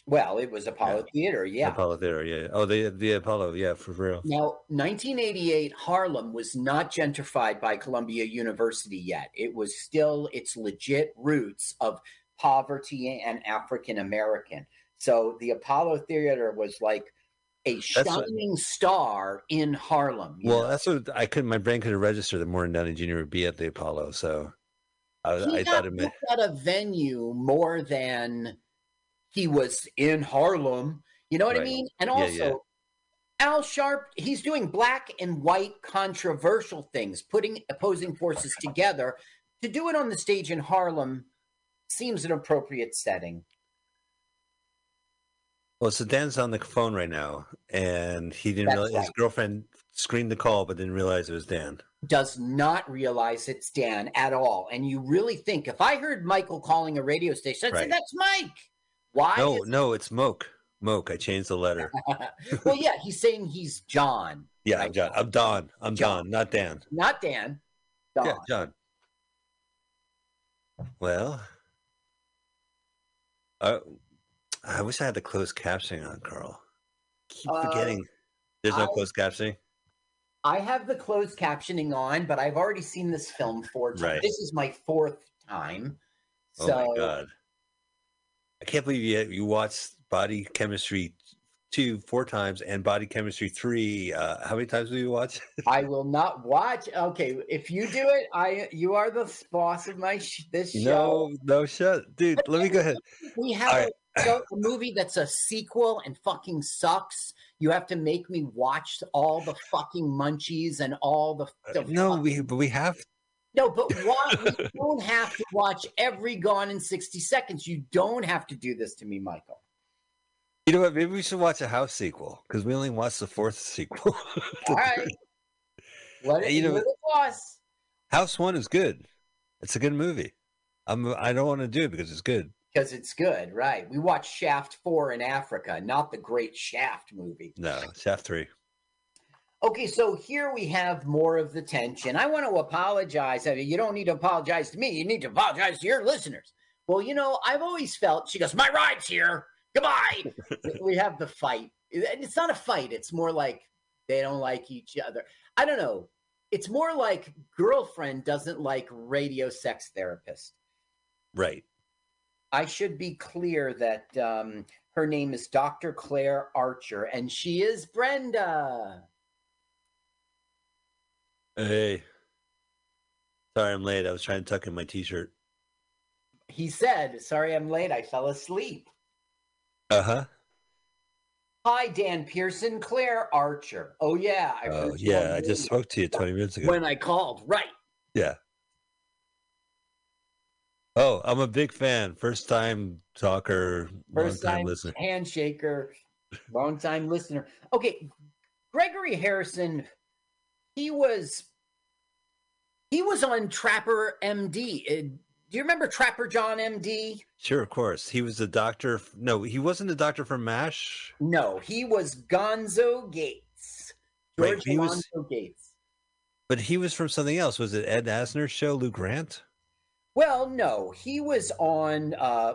Well, it was Apollo Theater, yeah. Apollo Theater, yeah. Oh, the the Apollo, yeah, for real. Now, 1988 Harlem was not gentrified by Columbia University yet. It was still its legit roots of poverty and African American. So the Apollo Theater was like a That's what- shining star in Harlem. Well, know? that's what I couldn't. My brain couldn't register that Morton Downey Jr. would be at the Apollo, so I, he I got thought it meant at a venue more than he was in Harlem. You know what I mean? And Yeah, also, yeah. Al Sharp, he's doing black and white controversial things, putting opposing forces together. To do it on the stage in Harlem seems an appropriate setting. Well, so Dan's on the phone right now, and he didn't That's realize his girlfriend screened the call, but didn't realize it was Dan. Does not realize it's Dan at all. And you really think if I heard Michael calling a radio station, I'd say that's Mike. Why? No, no, it's Moke. Moke. I changed the letter. <laughs> well, yeah, he's saying he's John, Yeah, Right. I'm John. I'm Don. I'm John. Don, not Dan. not Dan. Don. Yeah, John. Well, uh, I wish I had the closed captioning on, Carl. Keep Uh, forgetting. There's no I- closed captioning. I have the closed captioning on, but I've already seen this film four times. Right. This is my fourth time. Oh my god! I can't believe you you watched Body Chemistry two four times and Body Chemistry three. Uh, how many times have you watch? <laughs> I will not watch. Okay, if you do it, I you are the boss of my sh- this show. no, no shut, dude. Let me go ahead. <laughs> We have right. A, so- a movie that's a sequel and fucking sucks. You have to make me watch all the fucking munchies and all the, the Uh, No, fuck- we but we have. no, but <laughs> why we don't have to watch every Gone in sixty seconds. You don't have to do this to me, Michael. You know what? Maybe we should watch a House sequel because we only watched the fourth sequel. <laughs> All right, let it. You know- the boss. House one is good. It's a good movie. I'm. I don't want to do it because it's good. Because it's good, right? We watched Shaft 4 in Africa, not the great Shaft movie. No, Shaft three. Okay, so here we have more of the tension. I want to apologize. I mean, you don't need to apologize to me. You need to apologize to your listeners. Well, you know, I've always felt, she goes, my ride's here. Goodbye. <laughs> we have the fight. And it's not a fight. It's more like they don't like each other. I don't know. It's more like girlfriend doesn't like radio sex therapist. Right. I should be clear that um, her name is Dr. Claire Archer, and she is Brenda. Hey. Sorry, I'm late. I was trying to tuck in my t-shirt. He said, Sorry I'm late. I fell asleep. Uh huh. Hi, Dan Pearson, Claire Archer. Oh, yeah. I Oh yeah, I just spoke to you 20 minutes ago. when I called. Right. Yeah. Oh, I'm a big fan. First time talker, long First time time listener. handshaker, long time listener. Okay, Gregory Harrison, he was he was on Trapper MD. Uh, do you remember Trapper John MD? Sure, of course. He was the doctor. No, he wasn't the doctor from MASH. No, he was Gonzo Gates. Right, George he was- Gates. But he was from something else. Was it Ed Asner's show, Lou Grant? Well, no, he was on uh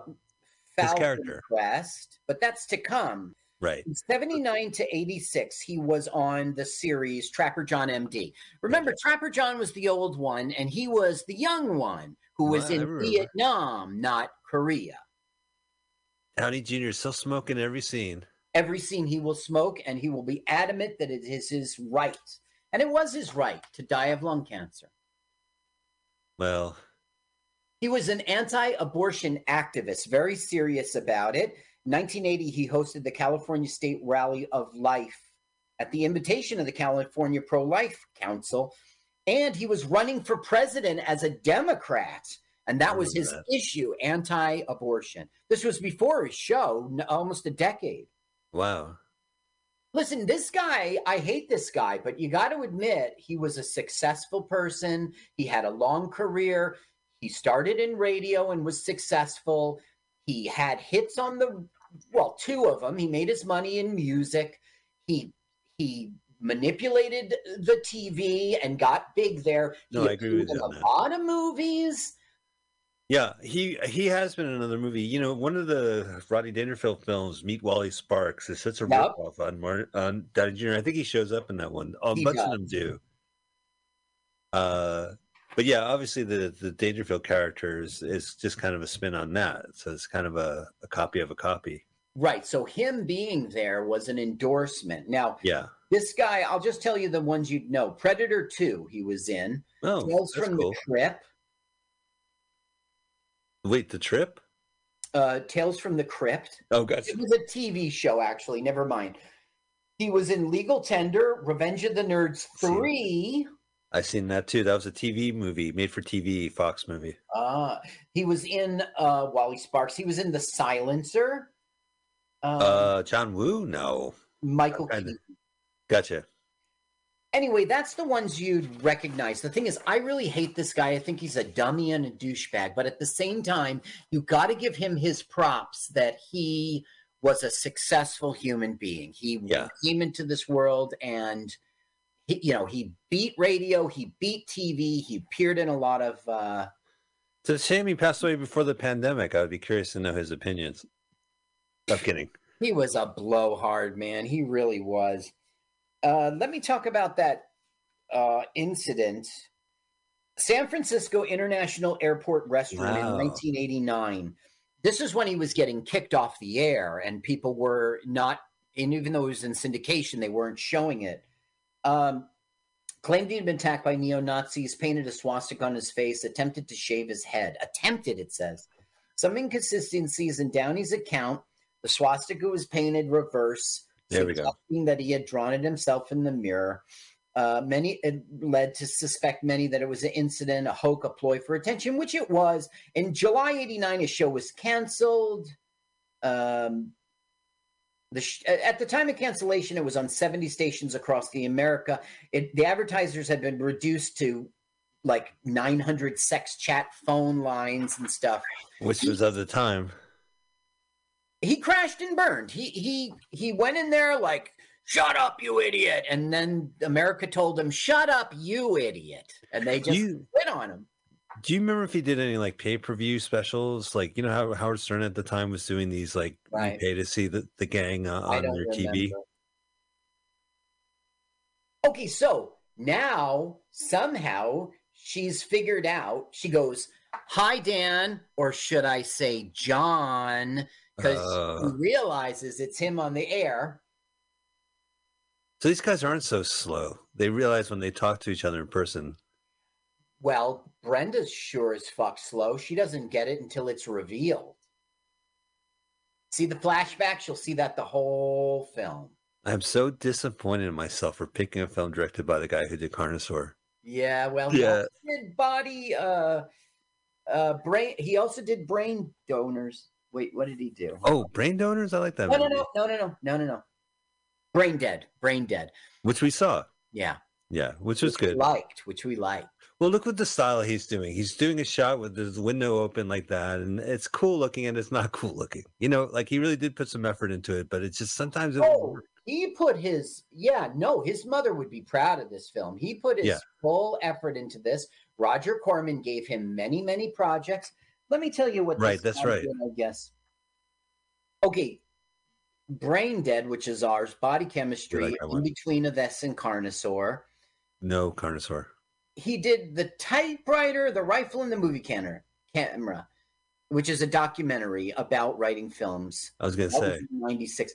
Falcon character. Crest, but that's to come. Right. From 79 to 86, he was on the series Trapper John MD. Remember, Trapper John was the old one, and he was the young one who was I in. Vietnam, not Korea. Downey Jr. is still smoking every scene. Every scene he will smoke, and he will be adamant that it is his right. And it was his right to die of lung cancer. Well, He was an anti abortion activist, very serious about it. 1980, he hosted the California State Rally of Life at the invitation of the California Pro Life Council. And he was running for president as a Democrat. And that was his remember issue anti abortion. This was before his show, almost a decade. Wow. Listen, this guy, I hate this guy, but you got to admit he was a successful person. He had a long career. He started in radio and was successful. He had hits on the well, two of them. He made his money in music. He he manipulated the TV and got big there. No, he I agree with you a that. lot of movies. Yeah, he he has been in another movie. You know, one of the Rodney Dangerfield films, Meet Wally Sparks, is such a Yep. ripoff on Martin on Downey Jr. I think he shows up in that one. A He bunch of them do. Uh, but yeah, obviously the the Dangerfield character is, is just kind of a spin on that. So it's kind of a, a copy of a copy. Right. So him being there was an endorsement. Now, Yeah. this guy, I'll just tell you the ones you'd know. Predator 2, he was in. Oh, Tales from cool. the Crypt. Wait, the trip? Uh, Tales from the Crypt. Oh, gotcha. It was a TV show, actually. Never mind. He was in Legal Tender, Revenge of the Nerds Seen- 3. I seen that too. That was a TV movie, made for TV, Fox movie. Uh, he was in uh, Wally Sparks. He was in The Silencer. Um, Uh, John Woo? No. Michael kinda- Keaton. Gotcha. Anyway, that's the ones you'd recognize. The thing is, I really hate this guy. I think he's a dummy and a douchebag. But at the same time, you got to give him his props that he was a successful human being. He Yeah. came into this world and he, you know, he beat radio, he beat TV, he appeared in a lot of. uh It's a shame he passed away before the pandemic. I would be curious to know his opinions. I'm kidding. He was a blowhard, man. He really was. Uh, let me talk about that uh, incident. San Francisco International Airport restaurant Wow. in 1989. This is when he was getting kicked off the air, and people were not, and even though it was in syndication, they weren't showing it. Um, claimed he had been attacked by neo Nazis, painted a swastika on his face, attempted to shave his head. Attempted, it says. Some inconsistencies in Downey's account. The swastika was painted reverse, There we go. that he had drawn it himself in the mirror. Uh, many it led to suspect many that it was an incident, a hoax, a ploy for attention, which it was. In July '89, his show was canceled. Um, the sh- at the time of cancellation, it was on 70 stations across the America. It, the advertisers had been reduced to like 900 sex chat phone lines and stuff. Which was of the time. He crashed and burned. He he he went in there like, "Shut up, you idiot!" And then America told him, "Shut up, you idiot!" And they just you quit on him. Do you remember if he did any like pay per view specials? Like you know how Howard Stern at the time was doing these like Right. pay to see the, the gang uh, on their TV. Okay, so now somehow she's figured out. She goes, "Hi, Dan," or should I say John? Because Uh. he realizes it's him on the air. So these guys aren't so slow. They realize when they talk to each other in person. Well, Brenda's sure as fuck slow. She doesn't get it until it's revealed. See the flashback? She'll see that the whole film. I'm so disappointed in myself for picking a film directed by the guy who did Carnosaur. Yeah, well, he Yeah. also did body, uh, uh, brain. He also did brain donors. Wait, what did he do? Oh, Brain Donors? I like that no, no, movie. no, no, no, no, no, no, no. Brain dead. Brain dead. Which we saw. Yeah, Yeah, which was which we good. liked, which we liked. Well, look what the style he's doing. He's doing a shot with his window open like that, and it's cool looking and it's not <laughs> cool looking. You know, like he really did put some effort into it, but it's just sometimes it Oh, <laughs> he put his yeah, no, his mother would be proud of this film. He put his Yeah. full effort into this. Roger Corman gave him many, many projects. Let me tell you what. this Right, that's right. did, I guess. Okay, Brain Dead, which is ours, body chemistry, like in between of this and Carnosaur. no Carnosaur. He did the typewriter, the rifle, and the movie canner, camera, which is a documentary about writing films. I was gonna say. 96.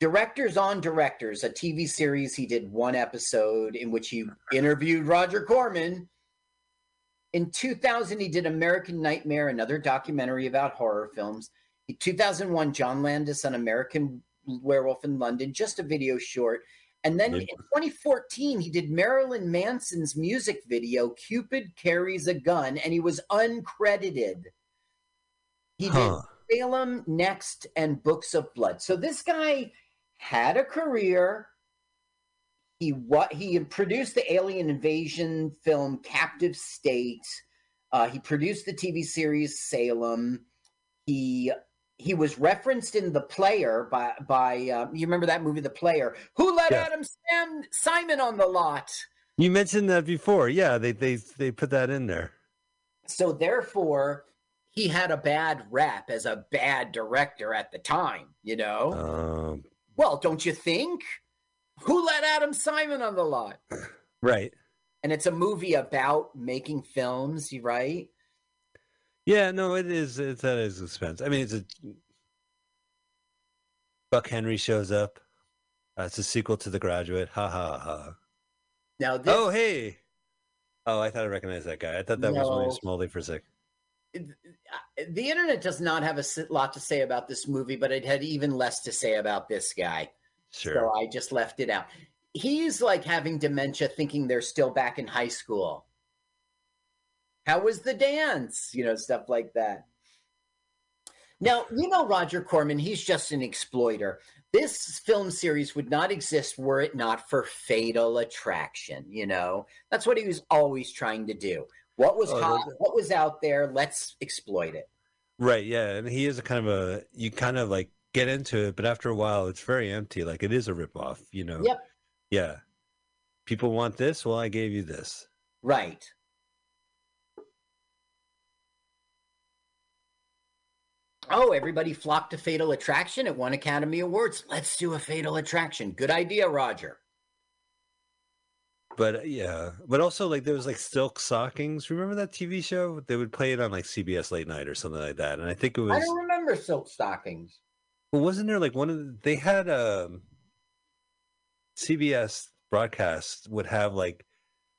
Directors on Directors, a TV series. He did one episode in which he interviewed Roger Corman. In 2000, he did American Nightmare, another documentary about horror films. In 2001, John Landis on American Werewolf in London, just a video short. And then in 2014, he did Marilyn Manson's music video, Cupid Carries a Gun, and he was uncredited. He Huh. did Salem Next and Books of Blood. So this guy had a career. He what he produced the alien invasion film Captive State. Uh, he produced the TV series Salem. He he was referenced in The Player by by uh, you remember that movie The Player? Who let Yeah. Adam Sam, Simon on the lot? You mentioned that before. Yeah, they they they put that in there. So therefore, he had a bad rap as a bad director at the time. You know. Um, Well, don't you think? Who let Adam Simon on the lot? right. And it's a movie about making films, you right? Yeah, no, it is. It's at his expense. I mean, it's a Buck Henry shows up. Uh, it's a sequel to The Graduate. Ha ha ha. Now this Oh, hey. Oh, I thought I recognized that guy. I thought that was William No. Smalley for a sec. the internet does not have a lot to say about this movie, but it had even less to say about this guy. Sure. So I just left it out. He's like having dementia, thinking they're still back in high school. How was the dance? You know, stuff like that. Now, you know Roger Corman, he's just an exploiter. This film series would not exist were it not for Fatal Attraction, you know? That's what he was always trying to do. What was Oh, hot, what was out there, let's exploit it. Right, yeah, and he is a kind of a you kind of like get into it, but after a while, it's very empty. Like it is a ripoff, you know. Yep. Yeah. People want this. Well, I gave you this. Right. Oh, everybody flocked to Fatal Attraction. It won Academy Awards. Let's do a Fatal Attraction. Good idea, Roger. But yeah, but also like there was like Silk Stockings. Remember that TV show? They would play it on like CBS late night or something like that. And I think it was. I don't remember Silk Stockings. Well, wasn't there like one of the, they had um CBS broadcast would have like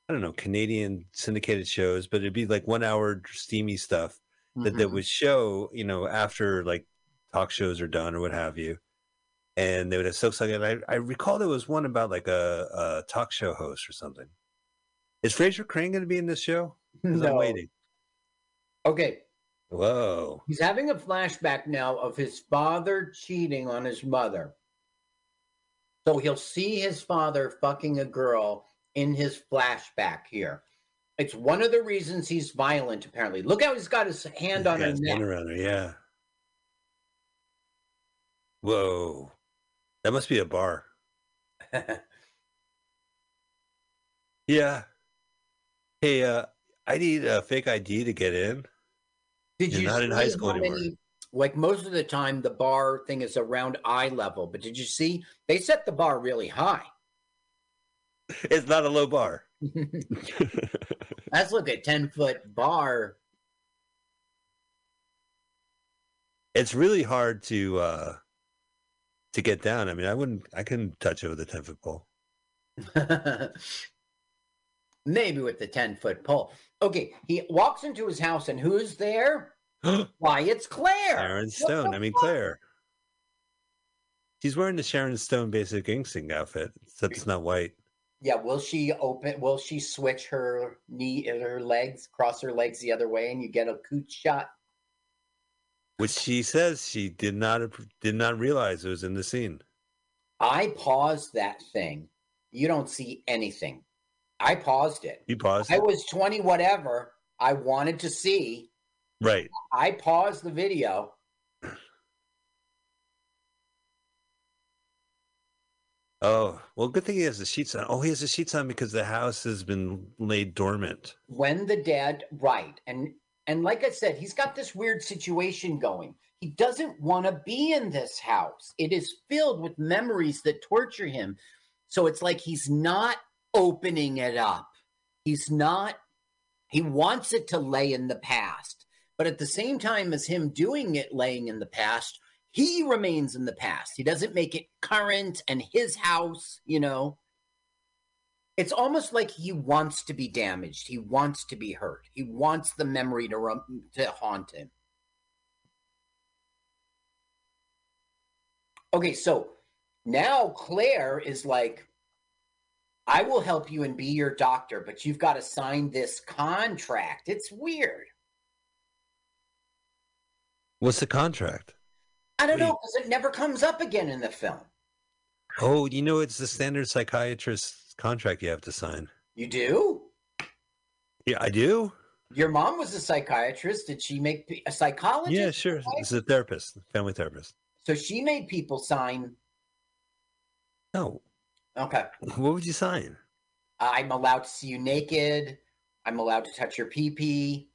I don't know Canadian syndicated shows, but it'd be like one hour steamy stuff that that Mhm. would show you know after like talk shows are done or what have you, and they would have Silk Stockings. And I I recall there was one about like a, a talk show host or something. Is Frasier Crane going to be in this show? <laughs> 'Cause I'm No. waiting. Okay, Whoa. he's having a flashback now of his father cheating on his mother. So he'll see his father fucking a girl in his flashback here. It's one of the reasons he's violent, apparently. Look how he's got his hand on Yeah, her neck. around her, yeah. Whoa. That must be a bar. <laughs> Yeah. Hey, uh, I need a fake ID to get in. Did You're you not in high school anymore. many- like most of the time, the bar thing is around eye level, but did you see they set the bar really high? <laughs> It's not a low bar. <laughs> Let's look at ten foot bar. it's really hard to uh to get down. I mean, I wouldn't I couldn't touch it with a 10 foot pole. <laughs> Maybe with the ten foot pole. Okay, he walks into his house, and who's there? <gasps> Why, it's Claire. Sharon Stone. I mean, fuck? Claire. She's wearing the Sharon Stone basic instinct outfit, except it's not white. Yeah, will she open? Will she switch her knee, in her legs, cross her legs the other way, and you get a cooch shot? Which she says she did not did not realize it was in the scene. I paused that thing. You don't see anything. I paused it. You paused. I it? was 20 whatever. I wanted to see. Right. I paused the video. Oh, well, good thing he has the sheets on. Oh, he has the sheets on because the house has been laid dormant. when the dad right and and like i said he's got this weird situation going. He doesn't want to be in this house. It is filled with memories that torture him. So it's like he's not opening it up. He's not he wants it to lay in the past. But at the same time as him doing it laying in the past he remains in the past he doesn't make it current and his house you know it's almost like he wants to be damaged. He wants to be hurt. He wants the memory to to haunt him. Okay, so now Claire is like, I will help you and be your doctor, but you've got to sign this contract. It's weird. What's the contract? I don't know because it never comes up again in the film. Oh, you know, it's the standard psychiatrist contract you have to sign. You do? Yeah, I do. Your mom was a psychiatrist. Did she make a psychologist? Yeah, sure. It's a therapist, family therapist. So she made people sign. No, Okay. what would you sign? I'm allowed to see you naked. I'm allowed to touch your pee pee.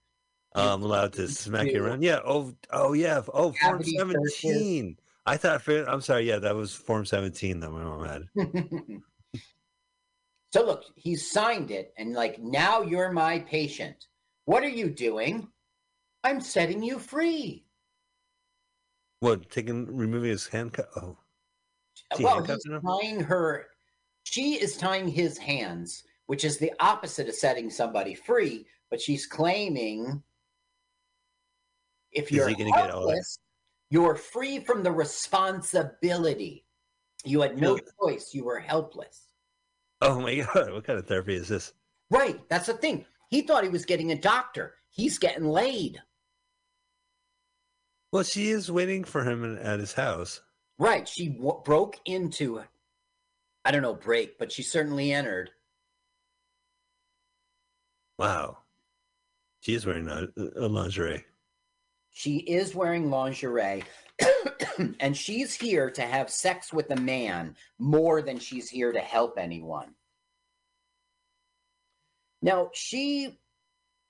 You- I'm <laughs> allowed to smack you around. Yeah. Oh, oh yeah. Oh, form Cavity searches. seventeen. I thought. for- I'm sorry. Yeah, that was form seventeen that my mom had. <laughs> so look, he signed it and like now you're my patient. What are you doing? I'm setting you free. What? Taking, removing his handcuff. Oh, Is well, he's now? tying her. She is tying his hands, which is the opposite of setting somebody free. But she's claiming if you're gonna get all helpless, you're free from the responsibility. You had no choice. You were helpless. oh my <laughs> god! What kind of therapy is this? Right. That's the thing. He thought he was getting a doctor. He's getting laid. Well, she is waiting for him at his house. Right. She w- broke into, I don't know, break, but she certainly entered. Wow. She is wearing a, a lingerie. She is wearing lingerie, <coughs> and she's here to have sex with a man more than she's here to help anyone. Now, she,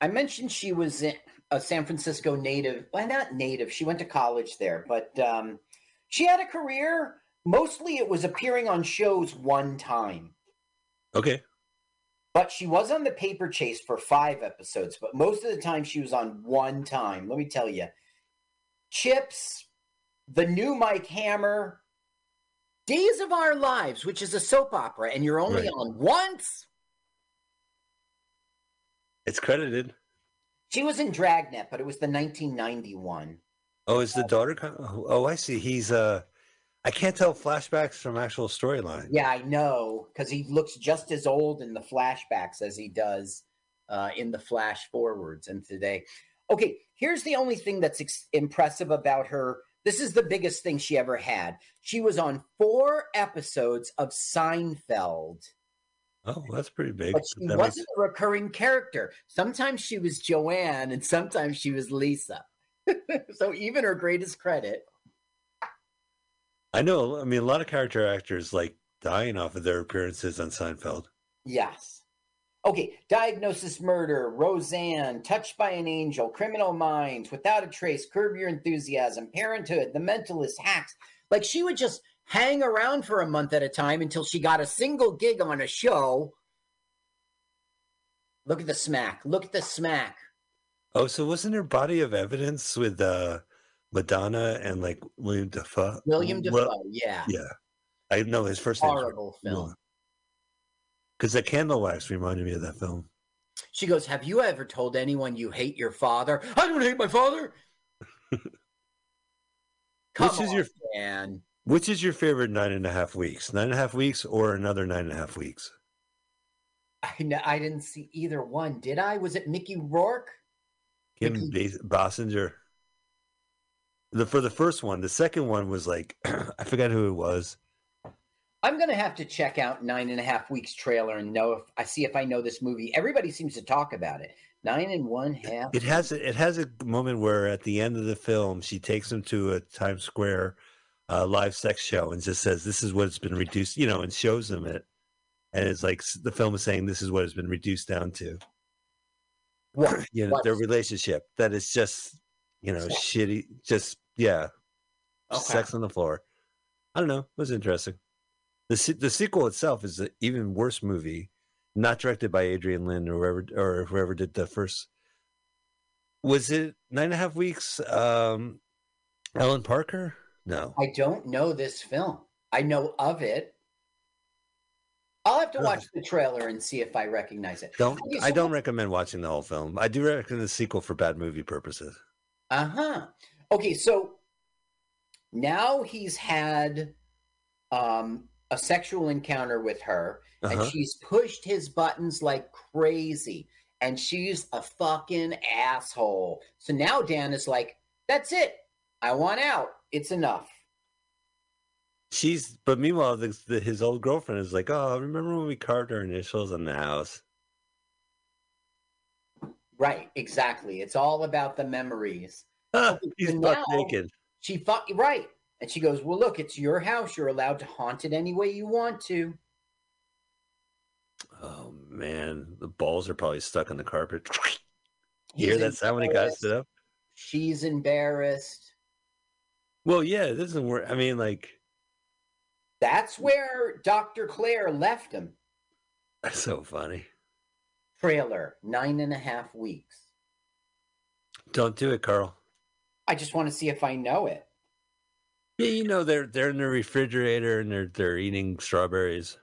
I mentioned she was a San Francisco native. Well, not native. She went to college there, but um, she had a career. Mostly it was appearing on shows one time. Okay. But she was on the paper chase for five episodes, but most of the time she was on one time. Let me tell you Chips, the new Mike Hammer, Days of Our Lives, which is a soap opera, and you're only Right. on once. It's credited. She was in Dragnet, but it was the 1991. Oh, is the daughter? Oh, oh, I see. He's uh, I can't tell flashbacks from actual storyline. Yeah, I know, because he looks just as old in the flashbacks as he does uh, in the flash forwards and today. Okay, here's the only thing that's ex- impressive about her. This is the biggest thing she ever had. She was on four episodes of Seinfeld, Oh, that's pretty big. but she That wasn't a recurring character. Sometimes she was Joanne, and sometimes she was Lisa. <laughs> so even her greatest credit. I know. I mean, a lot of character actors like dying off of their appearances on Seinfeld. Yes. Okay, diagnosis murder, Roseanne, touched by an angel, criminal minds, without a trace, curb your enthusiasm, parenthood, the mentalist, hacks. Like she would just hang around for a month at a time until she got a single gig on a show. Look at the smack. Look at the smack. Oh, so wasn't there body of evidence with uh, Madonna and like William Dafoe? William Well, Dafoe. yeah. yeah, I know his first name. Horrible film. Because the candle wax reminded me of that film. She goes, Have you ever told anyone you hate your father? I don't hate my father. <laughs> Come Which is your- man. Which is your favorite nine and a half weeks? Nine and a half weeks or another nine and a half weeks? I, I didn't see either one, did I? Was it Mickey Rourke? Kim Mickey- Basinger. The for the first one, the second one was like <clears throat> I forgot who it was. I'm gonna have to check out nine and a half weeks trailer and know if I see if I know this movie. Everybody seems to talk about it. Nine and one half. It has a, it has a moment where at the end of the film she takes him to a Times Square uh, live sex show and just says this is what it's been reduced, you know, and shows them it, and it's like the film is saying this is what it's been reduced down to. What? <clears throat> You know, What? their relationship that is just you know shitty, just yeah, Okay. sex on the floor. I don't know. It was interesting. The the sequel itself is an even worse movie, not directed by Adrian Lyne or whoever or whoever did the first. Was it nine and a half weeks? Um, Ellen Parker? No. I don't know this film. I know of it. I'll have to watch the trailer and see if I recognize it. Don't I don't recommend watching the whole film. I do recommend the sequel for bad movie purposes. Uh huh. Okay, so now he's had um a sexual encounter with her, and Uh-huh. she's pushed his buttons like crazy, and she's a fucking asshole. So now Dan is like, "That's it. I want out. It's enough." She's, but meanwhile, the, the, his old girlfriend is like, "Oh, remember when we carved our initials on the house?" Right, exactly. It's all about the memories. He's butt naked. She fuck right. And she goes, Well, look, it's your house. You're allowed to haunt it any way you want to. Oh man, the balls are probably stuck in the carpet. You hear that sound when he got stood up? She's embarrassed. Well, yeah, this isn't work. I mean, like, That's where Dr. Claire left him. that's so funny. Trailer, nine and a half weeks. Don't do it, Carl. I just want to see if I know it. Yeah, you know they're they're in the refrigerator and they're they're eating strawberries.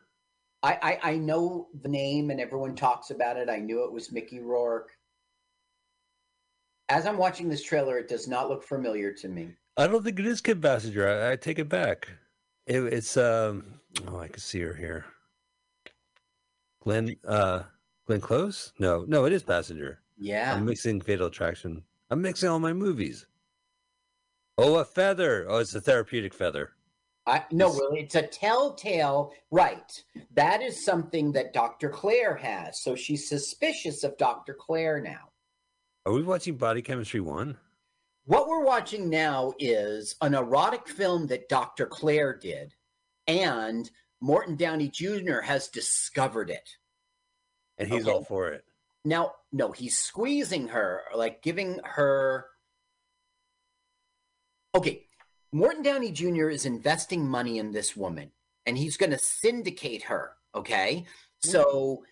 I, I, I know the name and everyone talks about it. I knew it was Mickey Rourke. As I'm watching this trailer, it does not look familiar to me. I don't think it is Kim Basinger. I, I take it back. It, it's um. Oh, I can see her here. Glenn uh Glenn Close? No, no, it is Basinger. Yeah. I'm mixing Fatal Attraction. I'm mixing all my movies. Oh, a feather. Oh, it's a therapeutic feather. I no, well, it's a telltale, right? That is something that Dr. Claire has. So she's suspicious of Dr. Claire now. Are we watching Body Chemistry One? What we're watching now is an erotic film that Dr. Claire did, and Morton Downey Jr. has discovered it. And he's Okay. all for it. Now, no, he's squeezing her, like giving her. Okay, Morton Downey Jr. is investing money in this woman, and he's going to syndicate her. Okay, so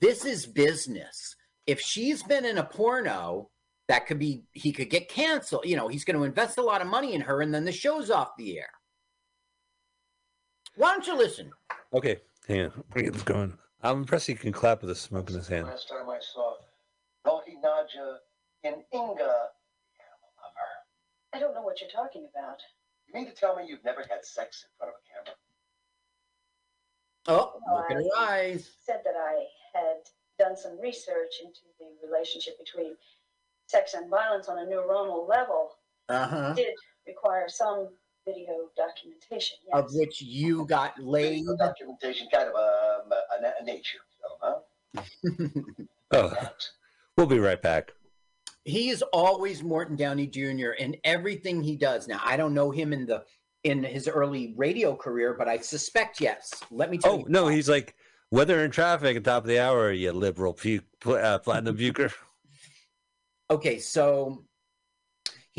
this is business. If she's been in a porno, that could be he could get canceled. You know, he's going to invest a lot of money in her, and then the show's off the air. Why don't you listen? Okay, hang on. Let me get this going. I'm impressed he can clap with a smoke in his hand. Last time I saw Naughty Nadja in Inga, the animal lover. I don't know what you're talking about. You mean to tell me you've never had sex in front of a camera? Oh, look at her eyes. Said that I had done some research into the relationship between sex and violence on a neuronal level. Uh huh. Did require some video documentation. Yes. Of which you got laid. Video documentation, kind of a, a, a nature film, huh? <laughs> Oh, we'll be right back. he is always Morton Downey Jr. in everything he does. Now, I don't know him in the in his early radio career, but I suspect yes. Let me tell Oh you. Oh no, he's like weather and traffic at top of the hour. You liberal pu- uh, platinum bucher. Okay, so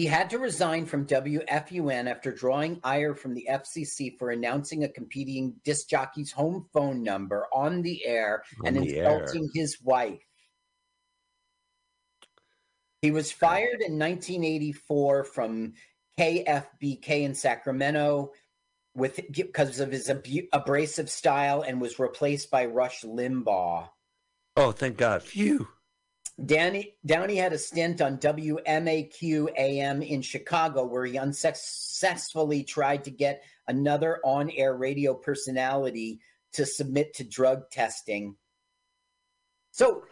he had to resign from WFUN after drawing ire from the FCC for announcing a competing disc jockey's home phone number on the air and On the air. insulting his wife. He was fired in 1984 from KFBK in Sacramento with because of his abu- abrasive style and was replaced by Rush Limbaugh. Oh, thank God. Phew. Danny Downey had a stint on WMAQ AM in Chicago where he unsuccessfully tried to get another on-air radio personality to submit to drug testing. So,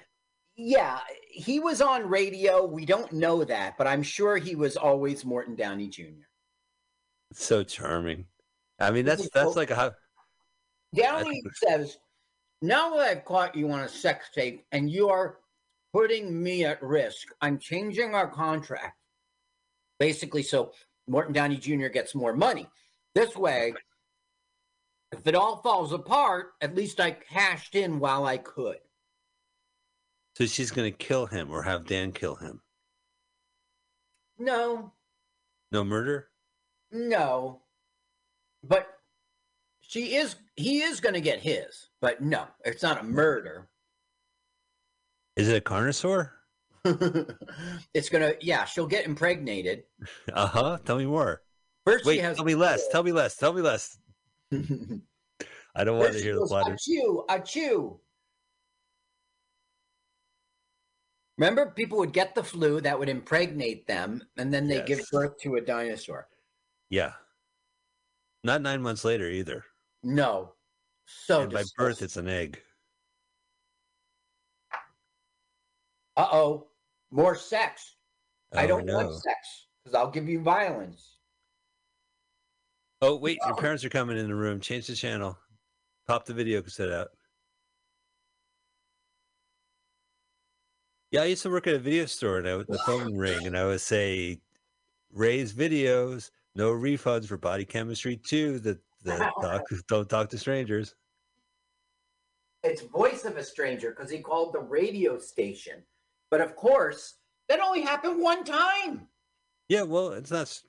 yeah, he was on radio. We don't know that, but I'm sure he was always Morton Downey Jr. It's so charming. I mean, that's that's like a Downey says, Now that I've caught you on a sex tape and you are putting me at risk, I'm changing our contract. Basically, so Morton Downey Jr. gets more money. This way, if it all falls apart, at least I cashed in while I could. so she's gonna kill him or have Dan kill him. No, No murder. no. But she is, he is going to get his. But no, it's not a murder. Is it a carnosaur? <laughs> it's going to, yeah, she'll get impregnated. Uh huh. Tell me more. First, Wait, has tell me less. Tell me less. Tell me less. <laughs> I don't want First to hear the plot. Achoo, achoo. Remember, people would get the flu that would impregnate them, and then they give birth to a dinosaur. Yeah. Not nine months later either. No, So and by birth, it's an egg. Uh oh, more sex. I Oh, don't no. want sex because I'll give you violence. Oh wait, your parents are coming in the room. Change the channel. Pop the video cassette out. Yeah, I used to work at a video store, and I would, the phone would ring, and I would say, "Raise videos, no refunds for body chemistry too. The, that <laughs> talk, don't talk to strangers." It's voice of a stranger because he called the radio station. But of course, that only happened one time. Yeah, well, it's not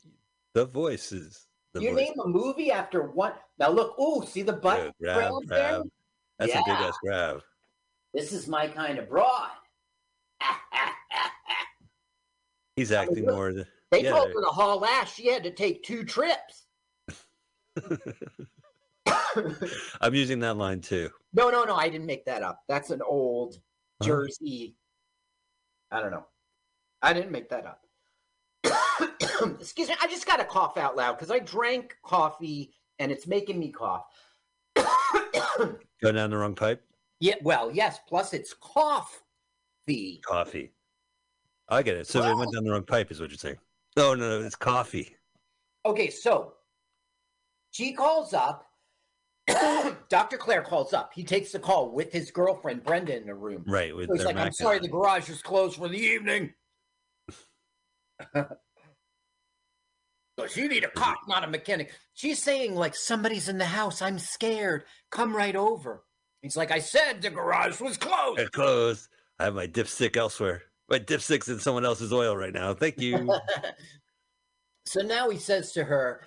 the voices. the you voice. name a movie after one. Now look, ooh, see the butt Yeah, grab, grab. That's a big ass grab. This is my kind of broad. <laughs> He's acting more. Than, They yeah, told her to haul ass. She had to take two trips. <laughs> <laughs> I'm using that line too. No, no, no. I didn't make that up. That's an old? Jersey. I don't know. I didn't make that up. <coughs> Excuse me. I just got to cough out loud because I drank coffee and it's making me cough. Go down the wrong pipe. yeah. Well, yes. Plus, it's coffee. Coffee. I get it. So it went down the wrong pipe, is what you're saying. No, no, no, it's coffee. Okay, so she calls up. <coughs> Dr. Claire calls up. He takes the call with his girlfriend Brenda in the room. Right. With So he's like, I'm sorry, on. the garage is closed for the evening. <laughs> so you need a cop, not a mechanic. She's saying, like, somebody's in the house. I'm scared. Come right over. He's like, I said the garage was closed. It's closed. I have my dipstick elsewhere. My dipstick's in someone else's oil right now. Thank you. <laughs> so now he says to her,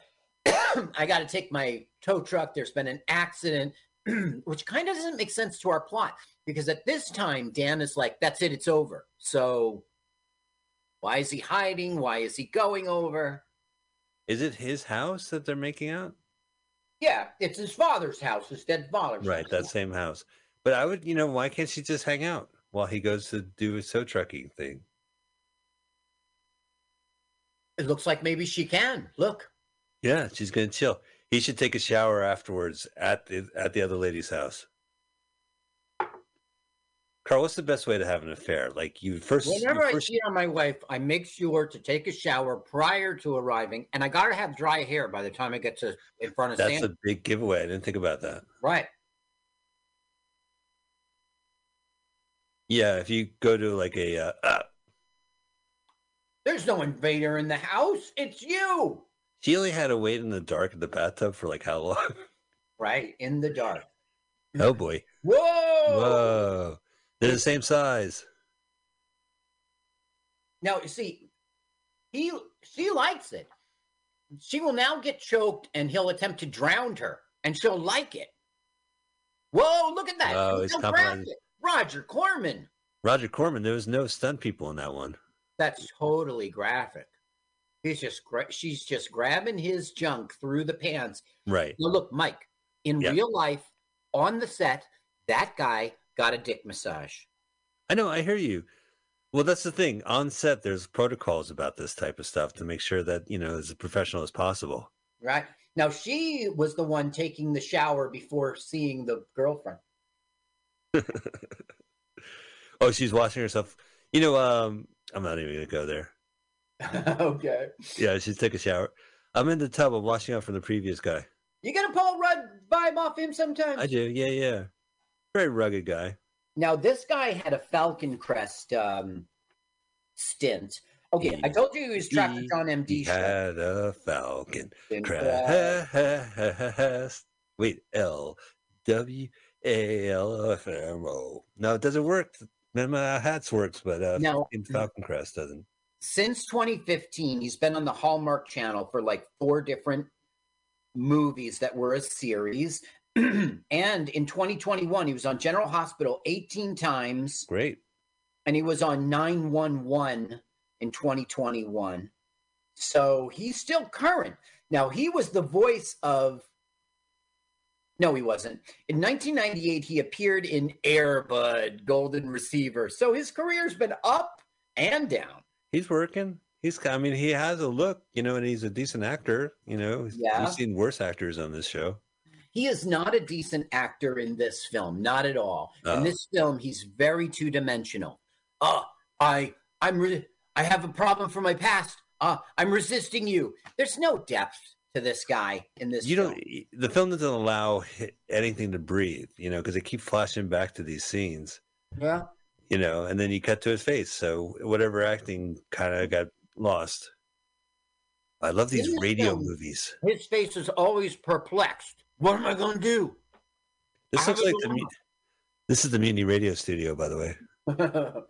<coughs> I got to take my tow truck. There's been an accident, <clears throat> which kind of doesn't make sense to our plot because at this time, Dan is like, that's it, it's over. So why is he hiding? Why is he going over? is it his house that they're making out? Yeah, it's his father's house, his dead father's Right, house. that same house. But I would, you know, why can't she just hang out while he goes to do his tow trucking thing? It looks like maybe she can. Look. Yeah, she's gonna chill. He should take a shower afterwards at the at the other lady's house. Carl, what's the best way to have an affair? Like you first, you Whenever I first cheat on my wife, I make sure to take a shower prior to arriving, and I gotta have dry hair by the time I get to in front of that's Santa. a big giveaway. I didn't think about that. Right. Yeah, if you go to like a uh, uh, There's no invader in the house. It's you. She only had to wait in the dark in the bathtub for like how long? <laughs> Right in the dark. oh boy. Whoa! Whoa. They're the same size. Now you see, he she likes it. She will now get choked, and he'll attempt to drown her, and she'll like it. Whoa! Look at that. Oh, he's complimenting- Roger Corman. Roger Corman, there was no stunt people in that one. That's totally graphic. He's just gra- she's just grabbing his junk through the pants. Right. Now look, Mike. In Yeah. real life, on the set, that guy got a dick massage. I know, I hear you. Well, that's the thing. On set, there's protocols about this type of stuff to make sure that, you know, as professional as possible. Right now, she was the one taking the shower before seeing the girlfriend. <laughs> oh, she's washing herself. You know, um, I'm not even gonna go there. <laughs> okay. Yeah, she took a shower. I'm in the tub. I'm washing up from the previous guy. You get a Paul Rudd vibe off him sometimes. I do. Yeah, yeah. Very rugged guy. Now, this guy had a Falcon Crest um, stint. Okay, I told you he was Trapper John M. He show. had a falcon crest. Wait, L W A L F M O. No, it doesn't work. None of my hats works, but uh, No. Falcon Crest doesn't. Since 2015, he's been on the Hallmark Channel for like four different movies that were a series. <clears throat> and in 2021, he was on General Hospital 18 times, Great. and he was on 911 in 2021. So he's still current. Now, he was the voice of. No, he wasn't. In 1998, he appeared in Airbud, Golden Receiver. So his career's been up and down. He's working. He's. I mean, he has a look, you know, and he's a decent actor. You know, Yeah. we've seen worse actors on this show. he is not a decent actor in this film, not at all. Oh. In this film, he's very two dimensional. Uh, I, I'm, re- I have a problem from my past. Uh, I'm resisting you. There's no depth to this guy in this. you film. don't the film doesn't allow anything to breathe you know because they keep flashing back to these scenes Yeah. You know and then you cut to his face. So whatever acting kind of got lost. I love these In this radio film- movies. His face is always perplexed. What am I going to do? this I looks like the this is the mutiny radio studio by the way. <laughs>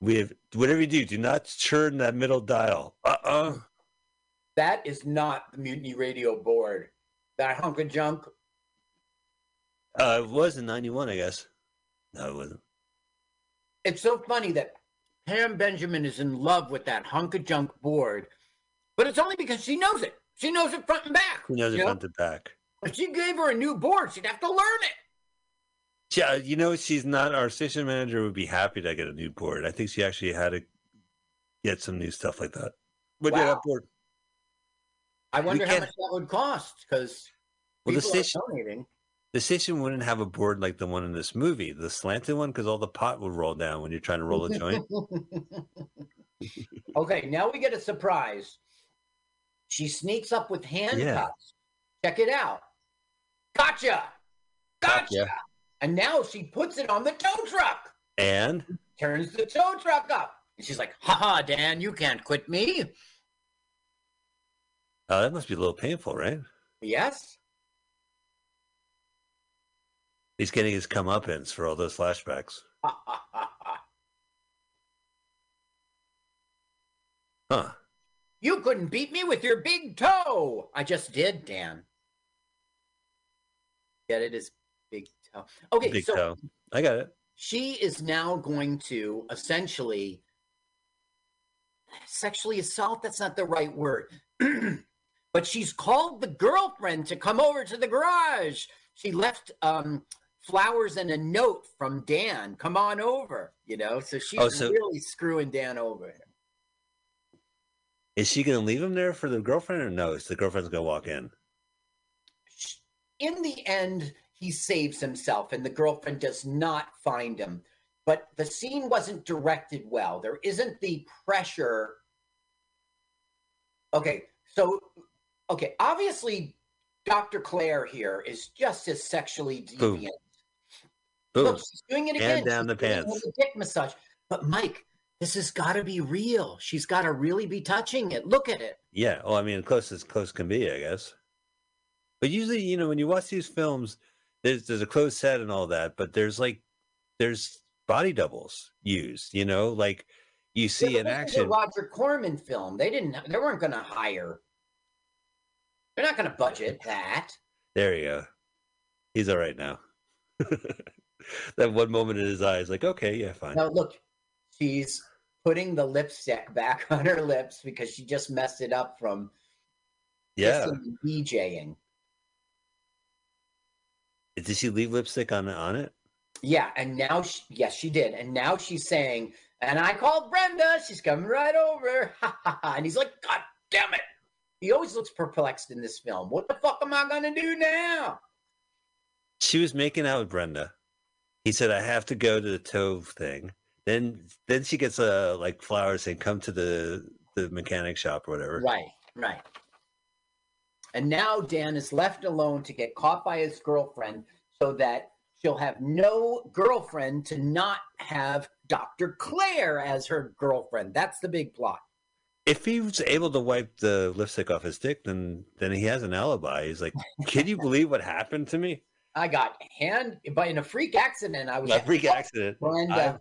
We have whatever you do do not churn that middle dial. Uh-uh. That is not the Mutiny Radio board. That hunk of junk. uh it was in 91 i guess. No it wasn't It's so funny that Pam Benjamin is in love with that hunk of junk board, but it's only because she knows it. She knows it front and back. who knows it know? front to back If she gave her a new board, she'd have to learn it. Yeah, you know, she's not our station manager would be happy to get a new board. I think she actually had to get some new stuff like that. But yeah, that board. I wonder how can't- much that would cost because Well, the station donating. The station wouldn't have a board like the one in this movie, the slanted one, because all the pot would roll down when you're trying to roll a joint. <laughs> okay, now we get a surprise. She sneaks up with handcuffs. Check it out. Gotcha. Gotcha. Gotcha. And now she puts it on the tow truck. And Turns the tow truck up. And she's like, haha, Dan, you can't quit me. Oh, that must be a little painful, right? Yes. He's getting his comeuppance for all those flashbacks. <laughs> Huh. you couldn't beat me with your big toe. I just did, Dan. Get it? His big toe. Okay, Big so toe. I got it. she is now going to essentially sexually assault that's not the right word <clears throat> but she's called the girlfriend to come over to the garage she left um flowers and a note from dan come on over you know so she's Oh, so- really screwing dan over Is she going to leave him there for the girlfriend or no? Is the girlfriend's going to walk in? in the end he saves himself and the girlfriend does not find him but the scene wasn't directed well there isn't the pressure okay so okay obviously dr claire here is just as sexually deviant Boom. Look, she's doing it And again down She's the pants. dick massage but mike this has got to be real she's got to really be touching it look at it Yeah. Well, I mean, close as close can be, I guess. But usually, you know, when you watch these films, there's there's a closed set and all that, but there's like there's body doubles used. You know, like you see Yeah, in but this a action. Roger Corman film. They didn't. They weren't going to hire. They're not going to budget that. There you go. He's all right now. <laughs> <laughs> that one moment in his eyes, like, okay, yeah, fine. Now look, she's putting the lipstick back <laughs> on her lips because she just messed it up from yeah. DJing. Did she leave lipstick on on it? Yeah, and now she, yes, she did, and now she's saying, and I called Brenda. She's coming right over. <laughs> Ha ha ha! And he's like, God damn it! He always looks perplexed in this film. What the fuck am I gonna do now? She was making out with Brenda. He said, "I have to go to the Tove thing." Then, then she gets a like flowers saying, "Come to the the mechanic shop or whatever." Right, right. And now Dan is left alone to get caught by his girlfriend so that she'll have no girlfriend to not have Dr. Claire as her girlfriend. That's the big plot. If he was able to wipe the lipstick off his dick, then then he has an alibi. He's like, "Can you <laughs> believe what happened to me? I got hand but in a freak accident. I was A freak <laughs> accident. Brenda uh,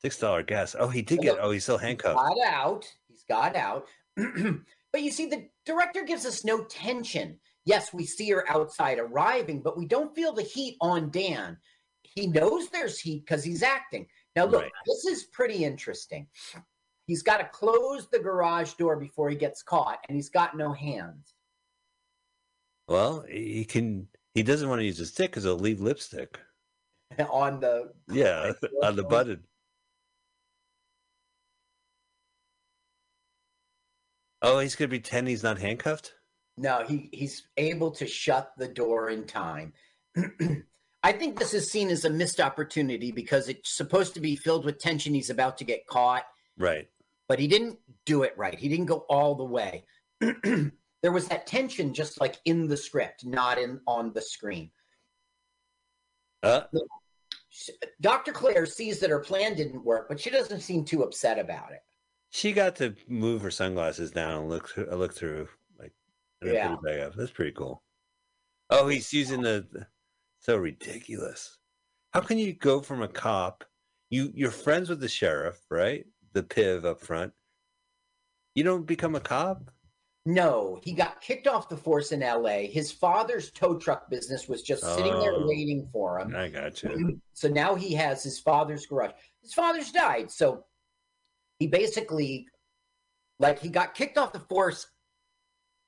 Six dollar gas. Oh, he did get. Oh, he's still handcuffed. got out. He's got out. <clears throat> but you see, the director gives us no tension. Yes, we see her outside arriving, but we don't feel the heat on Dan. He knows there's heat because he's acting. Now, look, Right. this is pretty interesting. He's got to close the garage door before he gets caught, and he's got no hands. Well, he can. He doesn't want to use a stick because it'll leave lipstick. <laughs> on the Yeah, <laughs> <laughs> on the button. Oh, he's gonna pretend he's not handcuffed. No, he he's able to shut the door in time. <clears throat> I think this is seen as a missed opportunity because it's supposed to be filled with tension. He's about to get caught, Right. but he didn't do it right. He didn't go all the way. <clears throat> there was that tension just like in the script, not in on the screen. Uh, Dr. Claire sees that her plan didn't work, but she doesn't seem too upset about it. she got to move her sunglasses down and look through, look through like Yeah. back up. That's pretty cool. Oh, he's using the, the so ridiculous. How can you go from a cop? You you're friends with the sheriff, right? The piv up front. You don't become a cop. No, he got kicked off the force in LA. His father's tow truck business was just sitting there Oh. waiting for him. I got you. So now he has his father's garage. His father's died. So he basically, like, he got kicked off the force,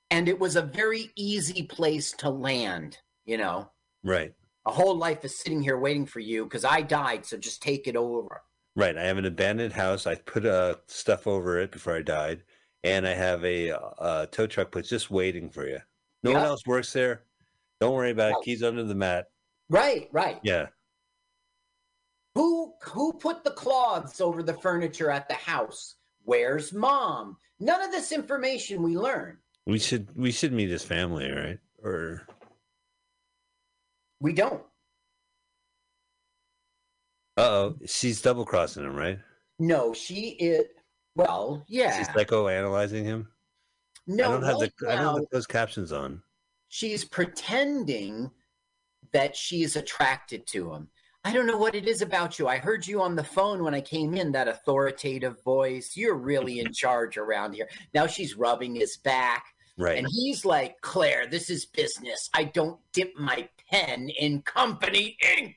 and it was a very easy place to land. You know, Right. a whole life is sitting here waiting for you because I died. So just take it over. Right. I have an abandoned house. I put uh, stuff over it before I died, and I have a, uh tow truck that's just waiting for you. No one else works there. Don't worry about it. Keys under the mat. Right, right. Yeah. Who who put the cloths over the furniture at the house? Where's mom? None of this information we learn. We should we should meet his family, right? Or We don't. uh oh, she's double crossing him, right? No, she is. Well, yeah. She's psychoanalyzing him. no, I don't have right the I don't now, have those captions on. she's pretending that she's attracted to him. I don't know what it is about you. I heard you on the phone when I came in, that authoritative voice. You're really in <laughs> charge around here. Now she's rubbing his back. Right. And he's like, Claire, this is business. I don't dip my pen in company ink.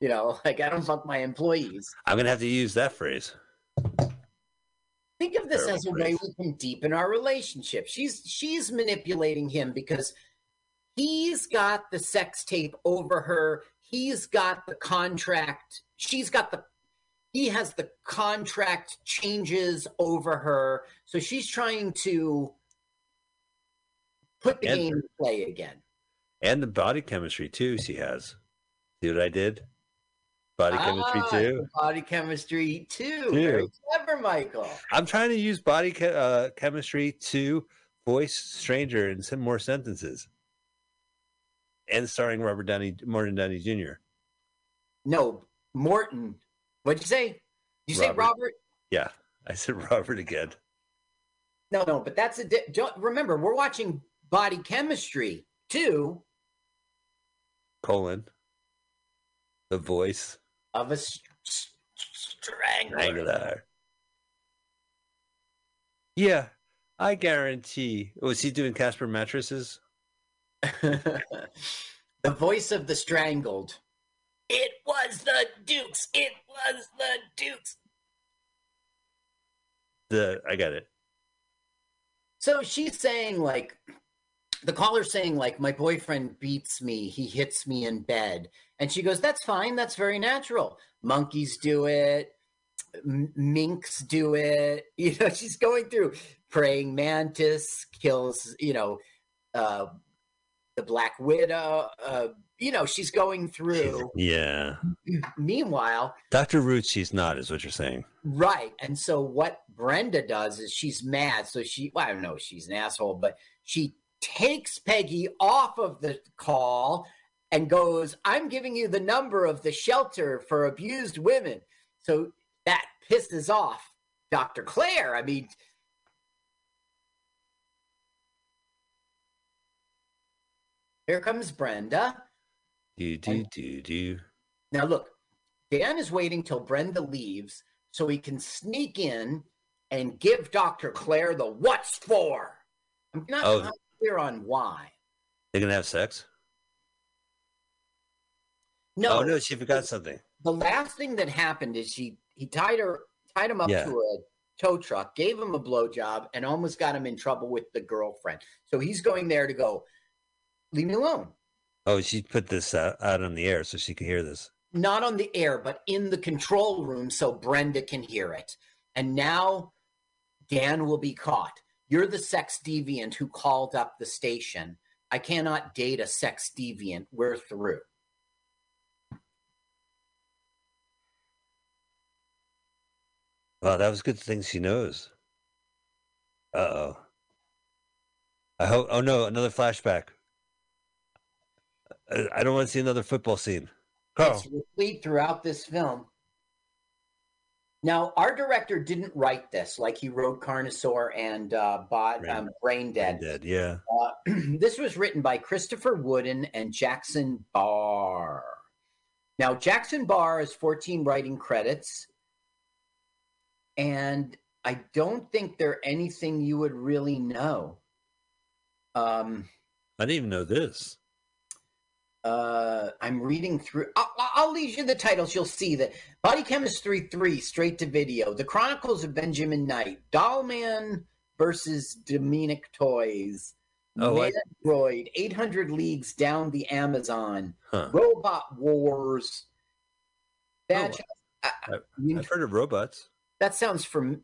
You know, like I don't fuck my employees. I'm gonna have to use that phrase. Think of this as a way we can deepen our relationship. She's she's manipulating him because he's got the sex tape over her. He's got the contract. She's got the he has the contract changes over her. So she's trying to put the And- game in play again. And the body chemistry too, she has. See what I did? Body chemistry Ah, too. Body chemistry too. Too. Very clever, Michael. I'm trying to use body che- uh, chemistry to voice Stranger in some more sentences. And starring Robert Downey, Morton Downey Jr. No, Morton. What'd you say? You say Robert. Robert? Yeah, I said <laughs> Robert again. No, no, but that's a. Di- don't, remember, we're watching body chemistry too Colon. The voice. Of a st- st- strangler. Yeah, I guarantee. Oh, was he doing Casper mattresses? <laughs> the voice of the strangled. It was the Dukes. It was the Dukes. The I got it. So she's saying, like, the caller's saying, like, my boyfriend beats me. He hits me in bed. And she goes, that's fine. That's very natural. Monkeys do it. M- minks do it. <laughs> You know, she's going through praying mantis kills, you know, uh, the Black Widow. Uh, you know, she's going through. Yeah, <clears throat> Meanwhile, Doctor Ruth. She's not, is what you're saying. Right. And so what Brenda does is she's mad. So she, well, I don't know, she's an asshole, but she takes Peggy off of the call and goes, I'm giving you the number of the shelter for abused women. So that pisses off Dr. Claire. I mean, here comes Brenda. Do do do do. Now, look, Dan is waiting till Brenda leaves so he can sneak in and give Dr. Claire the what's for. I'm not, Oh. not clear on why. They're gonna have sex. No, Oh no, she forgot something. the last thing that happened is she he tied her tied him up Yeah. to a tow truck, gave him a blowjob, and almost got him in trouble with the girlfriend. So he's going there to go, leave me alone. Oh, she put this out, out on the air so she could hear this. not on the air, but in the control room so Brenda can hear it. And now Dan will be caught. You're the sex deviant who called up the station. I cannot date a sex deviant. We're through. Well, that was good thing she knows. Uh oh. I hope. Oh no, another flashback. I, I don't want to see another football scene. Carl. It's replete throughout this film. Now, our director didn't write this, like he wrote Carnosaur and uh, bought Brain- um, Brain Dead. Dead. Yeah. Uh, <clears throat> this was written by Christopher Wooden and Jackson Barr. Now, Jackson Barr has 14 writing credits, and I don't think they're anything you would really know. Um, I didn't even know this. uh, I'm reading through. I'll, I'll leave you the titles. You'll see that Body Chemistry 3, straight to video. The Chronicles of Benjamin Knight. Dollman versus Demonic Toys. Oh, I- 800 Leagues Down the Amazon. Huh. Robot Wars. Bad Oh, I- I've heard of robots. That sounds from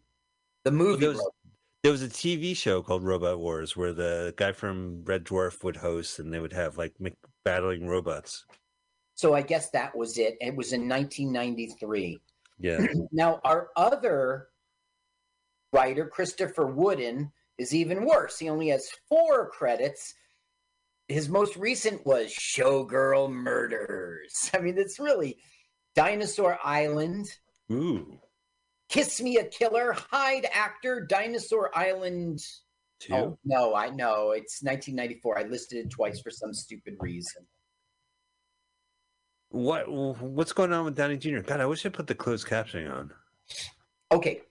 the movie. there was- There was a TV show called Robot Wars where the guy from Red Dwarf would host, and they would have like Mc- battling robots. So I guess that was it. It was in 1993. Yeah. <clears throat> Now, our other writer, Christopher Wooden, is even worse. He only has four credits. His most recent was Showgirl Murders. <laughs> I mean, it's really Dinosaur Island, Ooh. Kiss Me a Killer, Hide Actor, Dinosaur Island. Two. Oh, no, I know. It's 1994. I listed it twice for some stupid reason. What what's going on with Downey Jr.? God, I wish I put the closed captioning on. Okay,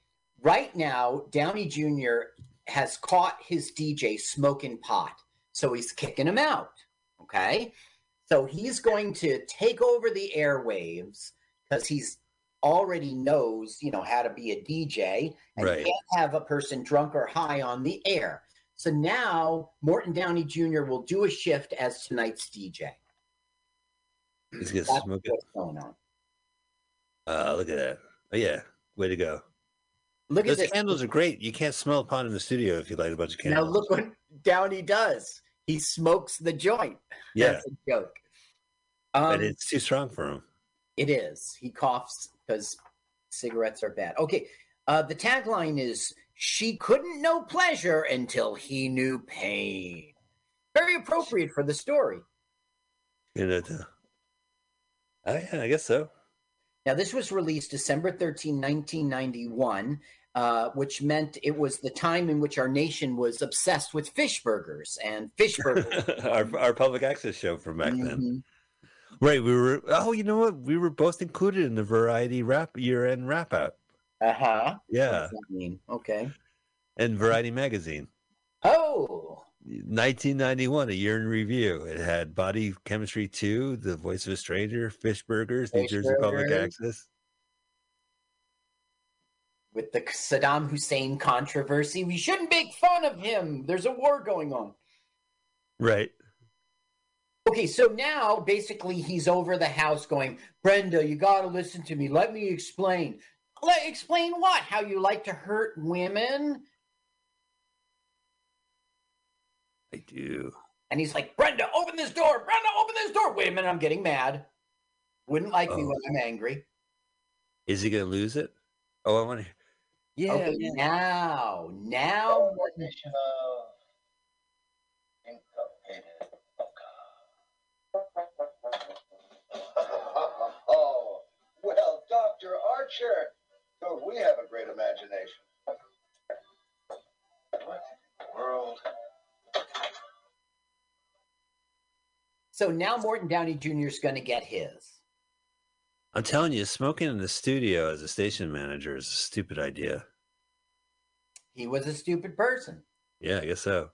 right now, Downey Jr. has caught his DJ smoking pot, so he's kicking him out. Okay, so he's going to take over the airwaves because he's already knows, you know, how to be a DJ, and Right. can't have a person drunk or high on the air. So now Morton Downey Jr. will do a shift as tonight's DJ. He's gonna That's smoke it. what's going on. Uh, look at that. Oh yeah, way to go. Look at Those this. candles are great. You can't smell a pot in the studio if you light a bunch of candles. Now look what Downey does. He smokes the joint. yeah, That's a joke. Um, but it's too strong for him. it is. He coughs because cigarettes are bad. Okay. Uh, the tagline is She couldn't know pleasure until he knew pain. Very appropriate for the story. You know, the- oh yeah, I guess so. Now, this was released December 13, 1991, uh, which meant it was the time in which our nation was obsessed with fish burgers and fish burgers. <laughs> our our public access show from back then. Right, we were. Oh, you know what? We were both included in the Variety Rap Year End Wrap Up. Uh-huh. Yeah, mean? Okay. and Variety Magazine. Oh, 1991, a year in review. It had Body Chemistry 2, The Voice of a Stranger, Fish Burgers, New Fish Jersey Public Access. with the Saddam Hussein controversy, we shouldn't make fun of him. There's a war going on. Right. Okay, so now basically he's over the house going, Brenda, you got to listen to me. Let me explain. Let explain what? How you like to hurt women? I do. And he's like, Brenda, open this door. Brenda, open this door. Wait a minute, I'm getting mad. Wouldn't like me Oh. when I'm angry. Is he going to lose it? Oh, I want to. Yeah. okay, yeah. now, now, oh, Dr. Archer, don't we have a great imagination? What in the world? so now Morton Downey Jr. is going to get his. I'm telling you, smoking in the studio as a station manager is a stupid idea. He was a stupid person. Yeah, I guess so.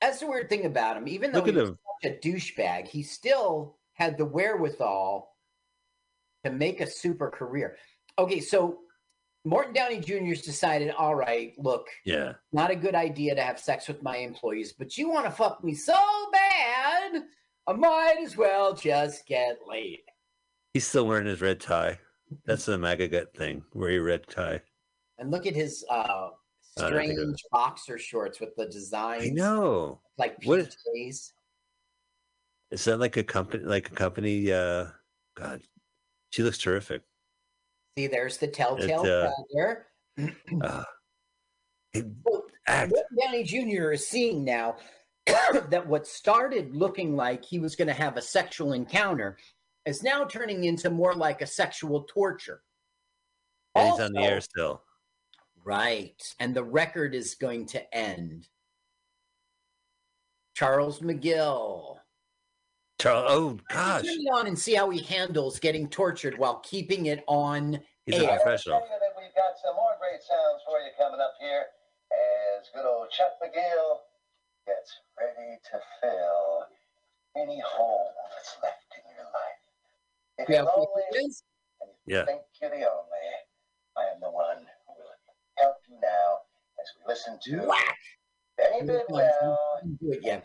That's the weird thing about him. Even though Look he was him. such a douchebag, he still had the wherewithal to make a super career. Okay, so Morton Downey Jr.'s decided, all right, look, Yeah. not a good idea to have sex with my employees, but you want to fuck me so bad, I might as well just get laid. He's still wearing his red tie. That's the MAGA gut thing, wear your red tie. And look at his uh, I don't think strange boxer shorts with the design. I know. Like What is- PJs. Is that like a company? Like a company? Uh, God, she looks terrific. See, there's the telltale uh, feather. <clears throat> Uh, hey, <clears throat> Well, act. What Downey Jr. is seeing now <coughs> that what started looking like he was going to have a sexual encounter is now turning into more like a sexual torture. And he's on the air still. Right. And the record is going to end. Charles McGill. Charles. Oh gosh, Turn it on and see how he handles getting tortured while keeping it on. he's a professional. Tell you that we've got some more great sounds for you coming up here as good old Chuck McGill gets ready to fill any hole that's left in your life. If Yeah, you're lonely and you Yeah. think you're the only, I am the one who will help you now as we listen to Whack! Benny Come Bidwell do it yet,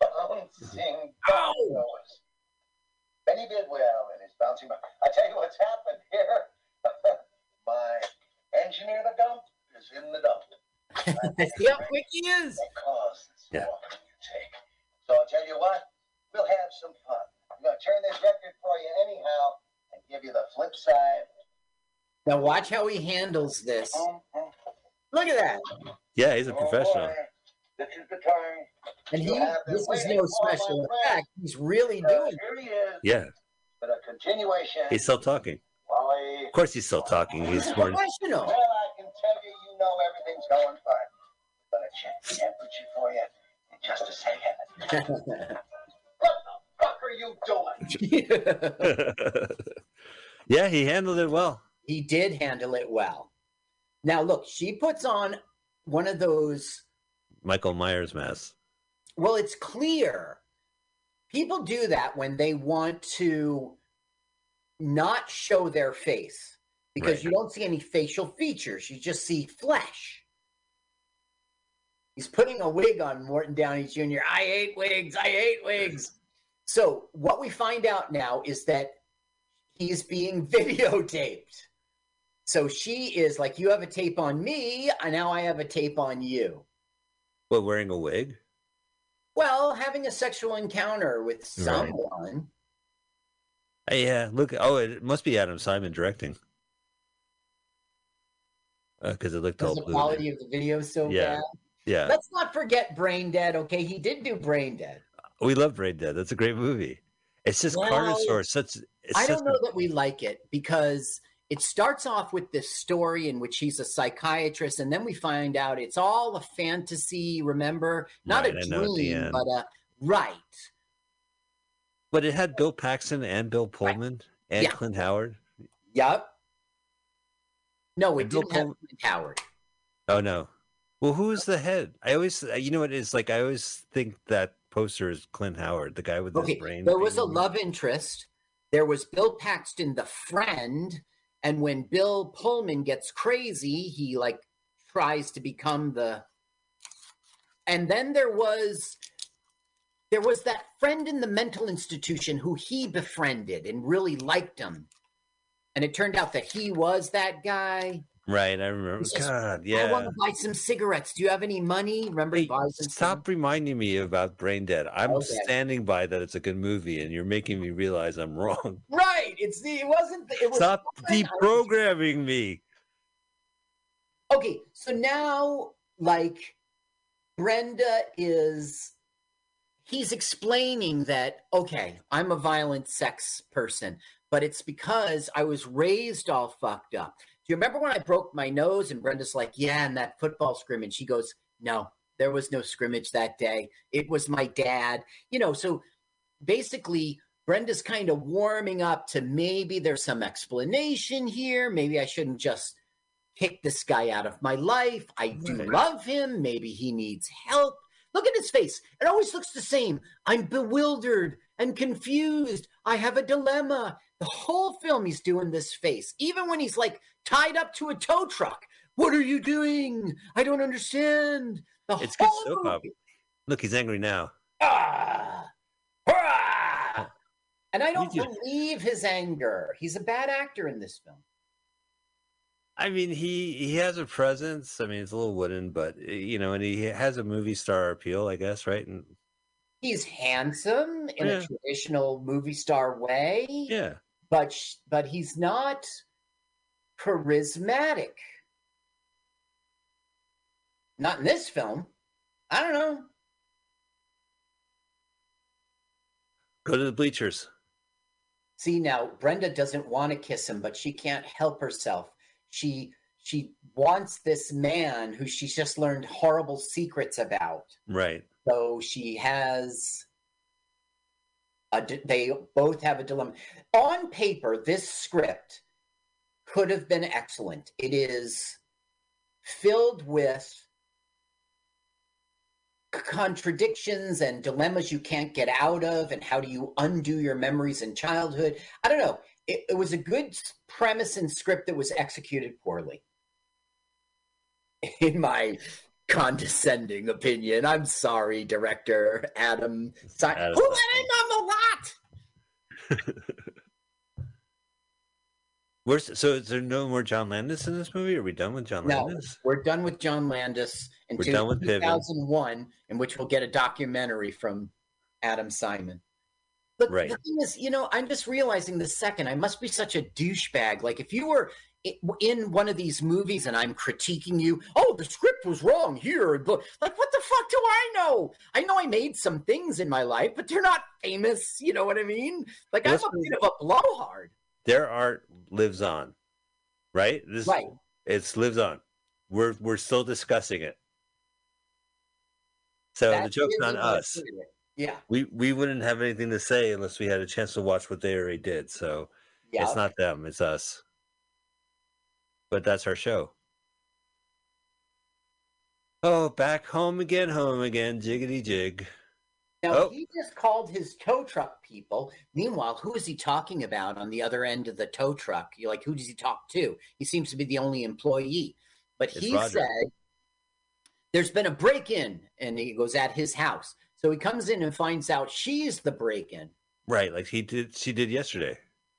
but bouncing Ow! Bones. Benny Bidwell and his bouncing. Bo- I tell you what's happened here. <laughs> My engineer, the dump, is in the dump. see how quick he is. That caused Yeah. take. So I'll tell you what, we'll have some fun. I'm going to turn this record for you anyhow and give you the flip side. Now watch how he handles this. Mm-hmm. Look at that. Yeah, he's a oh, professional. Oh, boy, this is the time. And he You have been this is no special friend. effect. He's really Uh, doing here he. Yeah, But a continuation. he's still talking. Wally. Of course, he's still talking. He's He's more. professional. Well, I can tell you, you know everything's going fine. But I'm gonna check the temperature for you in just a second. <laughs> What the fuck are you doing? <laughs> <laughs> yeah, he handled it well. he did handle it well. Now look, she puts on one of those Michael Myers mask. Well, it's clear. People do that when they want to not show their face because Right. you don't see any facial features. You just see flesh. He's putting a wig on Morton Downey Jr. I hate wigs. I hate wigs. So, what we find out now is that he's being <laughs> videotaped. So she is like, You have a tape on me, and now I have a tape on you. What, wearing a wig? Well, having a sexual encounter with someone. Uh, yeah, look. Oh, it must be Adam Simon directing. Because it looked all the blue. quality of the video is so Yeah. bad. Yeah, Let's not forget Brain Dead. Okay, he did do Brain Dead. we love Brain Dead. That's a great movie. It's just Well, Carnosaur. Such. It's I such don't know that we like it because it starts off with this story in which he's a psychiatrist, and then we find out it's all a fantasy. Remember, not Right, a I know at the dream, but a right. But it had Bill Paxton and Bill Pullman and Yeah. Clint Howard. Yep. No, it And didn't have Clint Howard. Oh no. Well, who is the head? I always, you know, what it's like. I always think that poster is Clint Howard, the guy with his Okay, brain. there was a love interest. There was Bill Paxton, the friend, and when Bill Pullman gets crazy, he like tries to become the. And then there was, there was that friend in the mental institution who he befriended and really liked him, and it turned out that he was that guy. Right, I remember. Says, God, yeah. I want to buy some cigarettes. Do you have any money? Remember, he Hey, buys some Stop reminding me about Brain Dead. I'm Okay. standing by that it's a good movie, and you're making me realize I'm wrong. Right. It's the. It wasn't. It was Stop. Was- deprogramming me. Okay, so now like Brenda is he's explaining that okay, I'm a violent sex person, but it's because I was raised all fucked up. Do you remember when I broke my nose and Brenda's like, "Yeah, and that football scrimmage." She goes, "No, there was no scrimmage that day. It was my dad." You know, so basically Brenda's kind of warming up to maybe there's some explanation here. Maybe I shouldn't just kick this guy out of my life. I do Right. love him. Maybe he needs help. Look at his face. It always looks the same. I'm bewildered and confused. I have a dilemma. The whole film, he's doing this face, even when he's like tied up to a tow truck. What are you doing? I don't understand. The It's good whole soap movie. opera. Look, he's angry now. Ah! And I don't believe his anger. He's a bad actor in this film. I mean, he he has a presence. I mean, it's a little wooden, but eh, you know, and he has a movie star appeal, I guess, right? And He's handsome in Yeah. a traditional movie star way, yeah, but but he's not charismatic. Not in this film. I don't know. go to the bleachers. See now, Brenda doesn't want to kiss him, but she can't help herself. She she wants this man who she's just learned horrible secrets about. Right. So she has. A, they both have a dilemma. On paper, this script could have been excellent. It is filled with contradictions and dilemmas you can't get out of, and how do you undo your memories in childhood? I don't know. It, it was a good premise and script that was executed poorly. In my condescending opinion. I'm sorry, director Adam. Adam Who let him on the lot? <laughs> Where's so? Is there no more John Landis in this movie? Are we done with John No, Landis? we're done with John Landis until done with Piven. 2001, in which we'll get a documentary from Adam Simon. But Right. the thing is, you know, I'm just realizing the second I must be such a douchebag. Like if you were in one of these movies and I'm critiquing you, oh, the script was wrong here. Like, what the fuck do I know? I know I made some things in my life, but they're not famous. You know what I mean? Like I'm a bit of a blowhard. Their art lives on, right? This Right. It's lives on. We're we're still discussing it. So the joke's on us. Yeah. We we wouldn't have anything to say unless we had a chance to watch what they already did. So Yeah. it's not them, it's us. But that's our show. Oh, back home again, home again, jiggity jig. Now Oh. he just called his tow truck people. Meanwhile, who is he talking about on the other end of the tow truck? You're like, who does he talk to? He seems to be the only employee. But It's he Roger. said there's been a break-in, and he goes at his house. So he comes in and finds out she's the break-in. Right, like he did she did yesterday.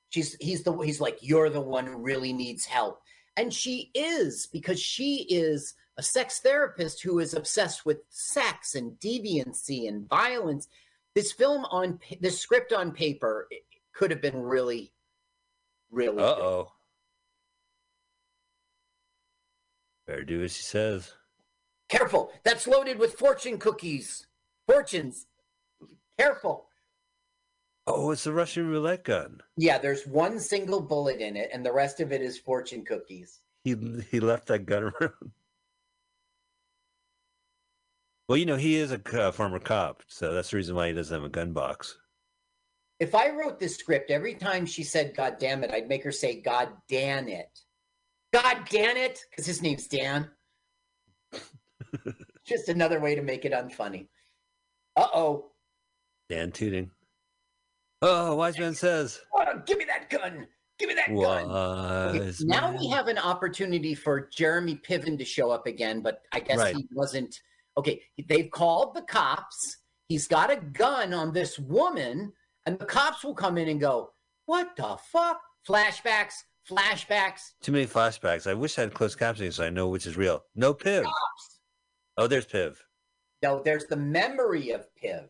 She's he's the he's like you're the one who really needs help, and she is because she is a sex therapist who is obsessed with sex and deviancy and violence. This film on this script on paper it could have been really, really. Uh oh. Better do as she says. Careful, that's loaded with fortune cookies. Fortunes. Careful. Oh, it's the Russian roulette gun. Yeah, there's one single bullet in it, and the rest of it is fortune cookies. He he left that gun around. Well, you know, he is a uh, former cop, so that's the reason why he doesn't have a gun box. If I wrote this script, every time she said "God damn it," I'd make her say "God damn it." God damn it, because his name's Dan. <laughs> Just another way to make it unfunny. Uh oh. Dan Tooting. Oh, wise man says. Oh, give me that gun. Give me that gun. Okay, now we have an opportunity for Jeremy Piven to show up again, but I guess Right. he wasn't. Okay, they've called the cops. He's got a gun on this woman, and the cops will come in and go, What the fuck? Flashbacks, flashbacks. Too many flashbacks. I wish I had closed captioning so I know which is real. No Piv. Cops. Oh, there's Piv. No, there's the memory of Piv.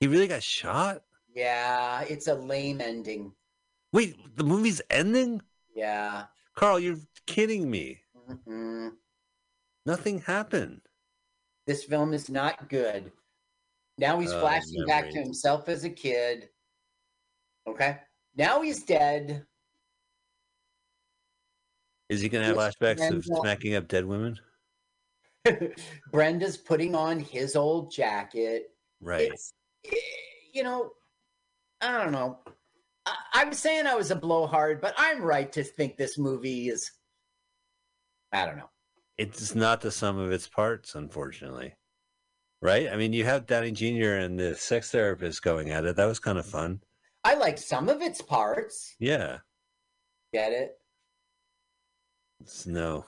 He really got shot? Yeah, it's a lame ending. Wait, the movie's ending? Yeah. Carl, you're kidding me. Nothing happened. This film is not good. Now he's Oh, flashing back to himself as a kid. Okay. Now he's dead. Is he going to have flashbacks of smacking up dead women? <laughs> Brenda's putting on his old jacket. Right. It's, you know, I don't know. I, I'm saying I was a blowhard, but I'm right to think this movie is. I don't know. It's not the sum of its parts, unfortunately. Right? I mean, you have Downey Jr. and the sex therapist going at it. That was kind of fun. I like some of its parts. Yeah. Get it? It's no.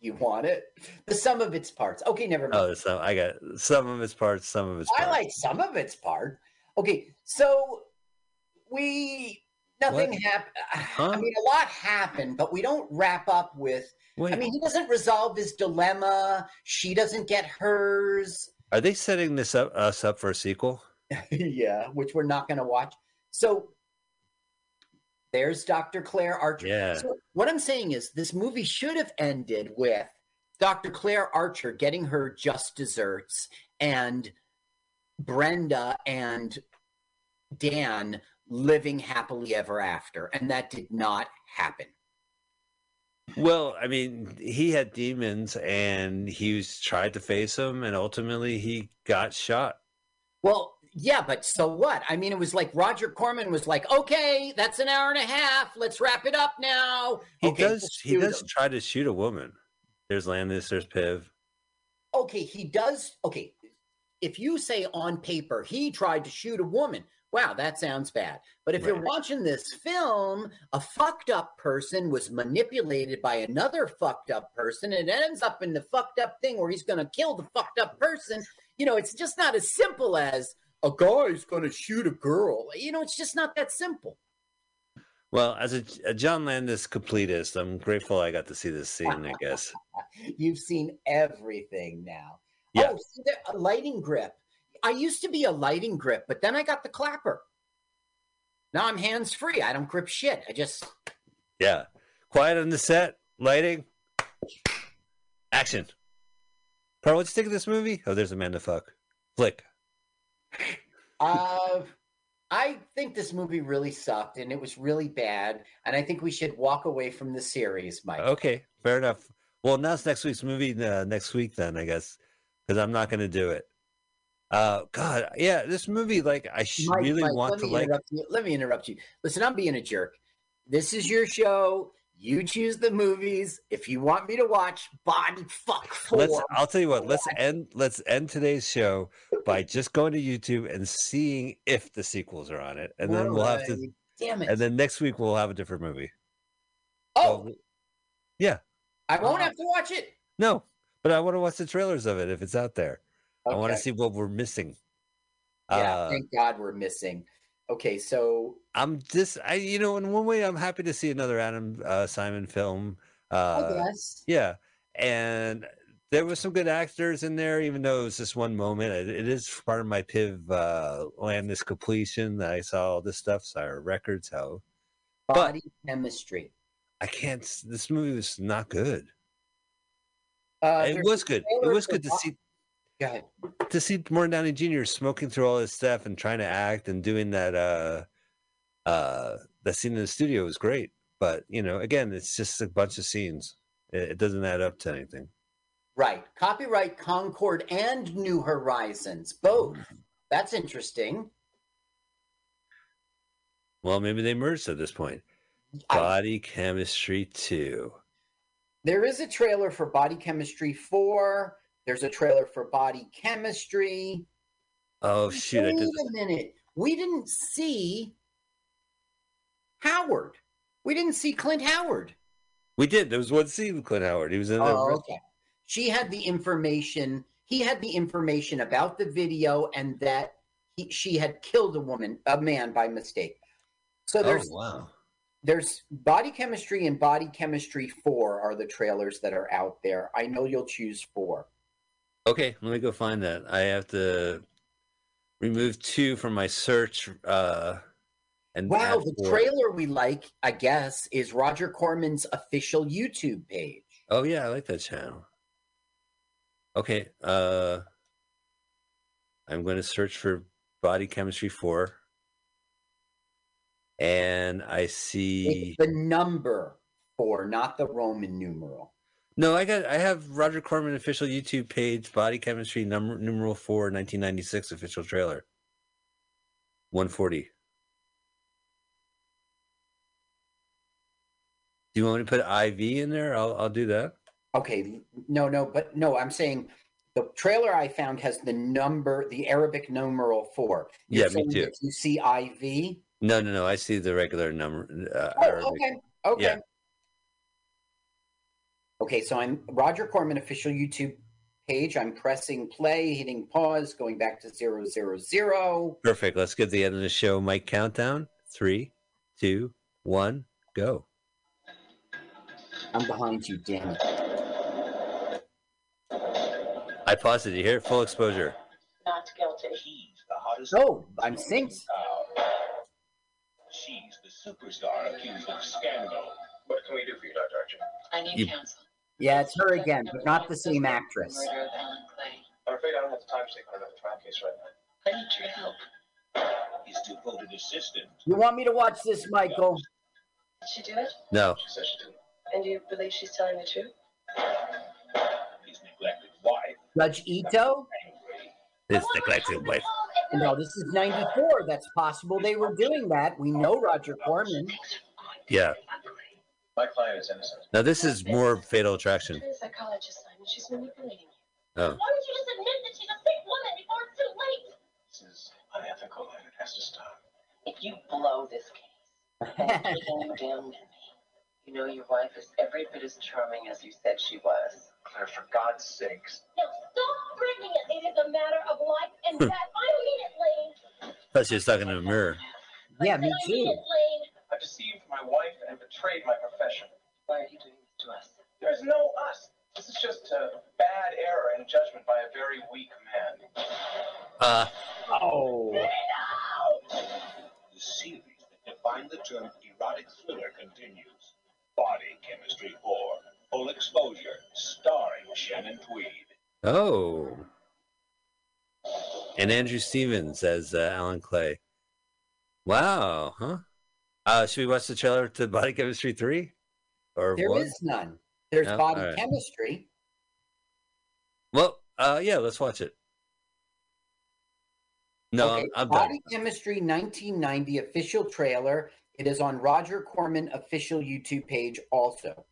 You want it? The sum of its parts. Okay, never mind. Oh, not, I got some of its parts, some of its I parts. like some of its part. Okay, so we Nothing happened. <sighs> I mean, a lot happened, but we don't wrap up with. Wait, I mean, he doesn't resolve his dilemma. She doesn't get hers. are they setting this up us up for a sequel? <laughs> yeah, which we're not going to watch. So there's Dr. Claire Archer. Yeah. So what I'm saying is, this movie should have ended with Dr. Claire Archer getting her just desserts and Brenda and Dan living happily ever after. And that did not happen. Well, I mean, he had demons and he was tried to face them and ultimately he got shot. Well, yeah, but so what? I mean, it was like Roger Corman was like, okay, that's an hour and a half. Let's wrap it up now. He okay, does he does him. try to shoot a woman. There's Landis, there's Piv. okay, he does. Okay, if you say on paper he tried to shoot a woman, wow, that sounds bad. But if you're watching this film, a fucked up person was manipulated by another fucked up person, and it ends up in the fucked up thing where he's going to kill the fucked up person. You know, it's just not as simple as a guy's going to shoot a girl. You know, it's just not that simple. Well, as a, a John Landis completist, I'm grateful I got to see this scene, I guess. <laughs> You've seen everything now. Yeah. Oh, there, a lighting grip. I used to be a lighting grip, but then I got the clapper. Now I'm hands free. I don't grip shit. I just Yeah. Quiet on the set, lighting, action. Carl, what's you think of this movie? Oh, there's Amanda Fuck. Flick. uh I think this movie really sucked and it was really bad. And I think we should walk away from the series, Mike. Okay, fair enough. Well, now it's next week's movie uh, next week, then, I guess, because I'm not going to do it. Uh, God, yeah, this movie, like, I Mike, really Mike, want to like. you. Let me interrupt you. Listen, I'm being a jerk. This is your show. You choose the movies. If you want me to watch Body Fuck 4, Let's. I'll tell you what. Let's end. Let's end today's show by just going to YouTube and seeing if the sequels are on it, and then we'll have to. Damn it. And then next week we'll have a different movie. oh, yeah. I won't uh, have to watch it. No, but I want to watch the trailers of it if it's out there. I want to see what we're missing. Yeah, Uh, thank God we're missing. Okay, so I'm just, I, you know, in one way, I'm happy to see another Adam uh, Simon film. I Uh, guess. yeah, and there was some good actors in there, even though it was just one moment. It, it is part of my Piv uh, Landis completion that I saw all this stuff, our records. How but- Body chemistry. I can't. This movie was not good. Uh, it was good. It was good to see Go ahead. to see Morton Downey Jr. smoking through all his stuff and trying to act and doing that uh uh that scene in the studio was great. But you know, again, it's just a bunch of scenes. It, it doesn't add up to anything. Right. Copyright Concorde and New Horizons. Both. Mm. That's interesting. Well, maybe they merged at this point. I- Body Chemistry Two. there is a trailer for Body Chemistry 4. There's a trailer for Body Chemistry. Oh shoot! I Wait a minute. We didn't see Howard. We didn't see Clint Howard. We did. There was one scene with Clint Howard. He was in the. Oh, okay. She had the information. He had the information about the video and that he, she had killed a woman, a man by mistake. So Oh there's wow! there's body chemistry and body chemistry 4 are the trailers that are out there. I know you'll choose 4. Okay, let me go find that. I have to remove two from my search. uh And Wow, the four. trailer we like, I guess, is Roger Corman's official YouTube page. Oh yeah, I like that channel. Okay, uh I'm going to search for body chemistry 4 and I see It's the number 4, not the Roman numeral. No, I got I have Roger Corman official YouTube page body chemistry number numeral 4 1996 official trailer. 140. Do you want me to put IV in there? I'll I'll do that. Okay, no, no, but no, I'm saying the trailer I found has the number, the Arabic numeral four. Yeah, me too. You see IV? No, no, no. I see the regular number. Uh, Oh, Arabic. okay, okay. Yeah. Okay, so I'm Roger Corman official YouTube page. I'm pressing play, hitting pause, going back to zero zero zero. Perfect. Let's get the end of the show. Mike countdown. Three, two, one, go. I'm behind you, damn it. I paused it. Did you hear it? Full exposure. Not guilty. He's the hottest. Oh, I'm synced. She's the superstar accused of scandal. What can we do for you, Dr. Archer? I need You- counsel. Yeah, it's her again, but not the same actress. Murder of Alan Clay. I'm afraid I don't have the time to take on another trial case right now. I need your help. His devoted assistant. You want me to watch this, Michael? Did she do it? No. She says she didn't. And do you believe she's telling the truth? His neglected wife. Judge Ito? This neglected wife. No, this is 94. That's possible they were doing that. We know Roger Corman. Things are going to Yeah. Get ugly. My client is innocent. Now this is more Fatal Attraction. The psychologist, Simon, she's manipulating you. Oh. Why don't you just admit that she's a sick woman before it's too late? This is unethical and it has to stop. If you blow this case, and came down with me, you know your wife is every bit as charming as you said she was. Claire, for God's sakes. Now stop breaking it. It is a matter of life and hmm. death. I mean it, Lane. Thought she was talking to a mirror. Yeah, me I mean too. it, Lane. I deceived my wife and betrayed my profession. Why are you doing this to us? There is no us. This is just a bad error in judgment by a very weak man. Uh, Oh. The series that defined the term erotic thriller continues. Body Chemistry 4, Full Exposure, starring Shannon Tweed. oh. And Andrew Stevens as uh, Alan Clay. Wow, huh? Uh, should we watch the trailer to Body Chemistry 3? Or There what? is none. There's No? body right. chemistry. Well, uh, yeah, let's watch it. No, Okay, I'm, I'm Body done. Chemistry 1990 official trailer. It is on Roger Corman official YouTube page also.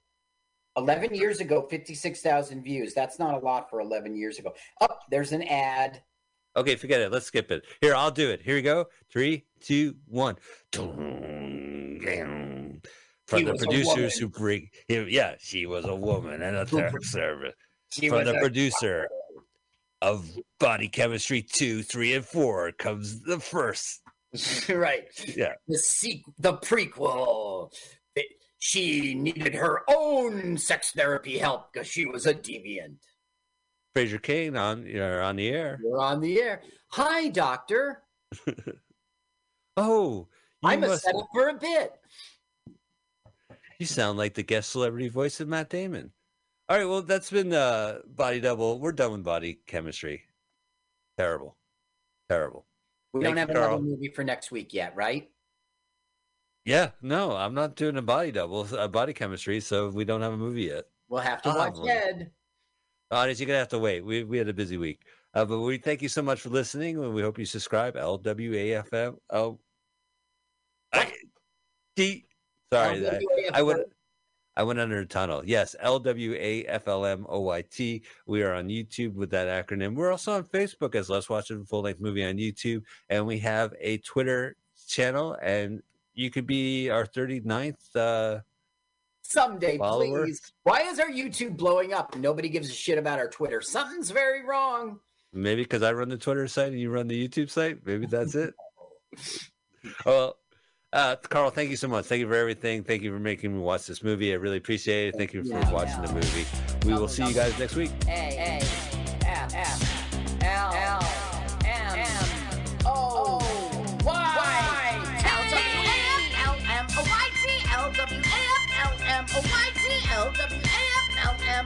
11 years ago, 56,000 views. That's not a lot for 11 years ago. Up, there's an ad. Okay, forget it. Let's skip it. Here, I'll do it. Here we go. Three, two, one. From He the producers who bring, yeah, she was a woman and a therapy service. She From the producer of Body Chemistry 2, 3, and 4 comes the first. <laughs> right. Yeah. The sequ- the prequel. It- she needed her own sex therapy help because she was a deviant. Frasier Crane on, you're on the air. You're on the air. Hi, doctor. <laughs> Oh, I'm a must, setup for a bit. you sound like the guest celebrity voice of Matt Damon. All right, well, that's been uh, Body Double. We're done with Body Chemistry. Terrible. Terrible. We Thank don't have you, another movie for next week yet, right? Yeah, no, I'm not doing a body double, a body chemistry, so we don't have a movie yet. We'll have to Ah, watch. Ed. Audience, you're gonna have to wait. We we had a busy week, uh, but we thank you so much for listening, and we hope you subscribe. LWAFM. Oh, I, D. Sorry, I, I went. I went under a tunnel. Yes, LWAFLMOYT. We are on YouTube with that acronym. We're also on Facebook as Let's Watch a Full Length Movie on YouTube. And we have a Twitter channel, and you could be our 39th. Uh, Someday, Follower. please. Why is our YouTube blowing up? Nobody gives a shit about our Twitter. Something's very wrong. maybe because I run the Twitter site and you run the YouTube site. Maybe that's it. <laughs> well, uh, Carl, thank you so much. Thank you for everything. Thank you for making me watch this movie. I really appreciate it. Thank you for Yeah. watching the movie. We will see you guys next week. A A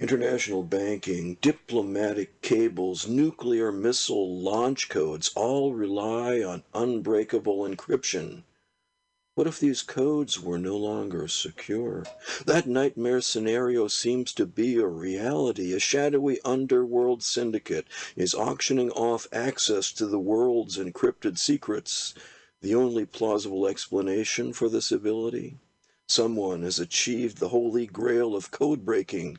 International banking, diplomatic cables, nuclear missile launch codes all rely on unbreakable encryption. What if these codes were no longer secure? That nightmare scenario seems to be a reality. A shadowy underworld syndicate is auctioning off access to the world's encrypted secrets. The only plausible explanation for this ability? Someone has achieved the holy grail of code breaking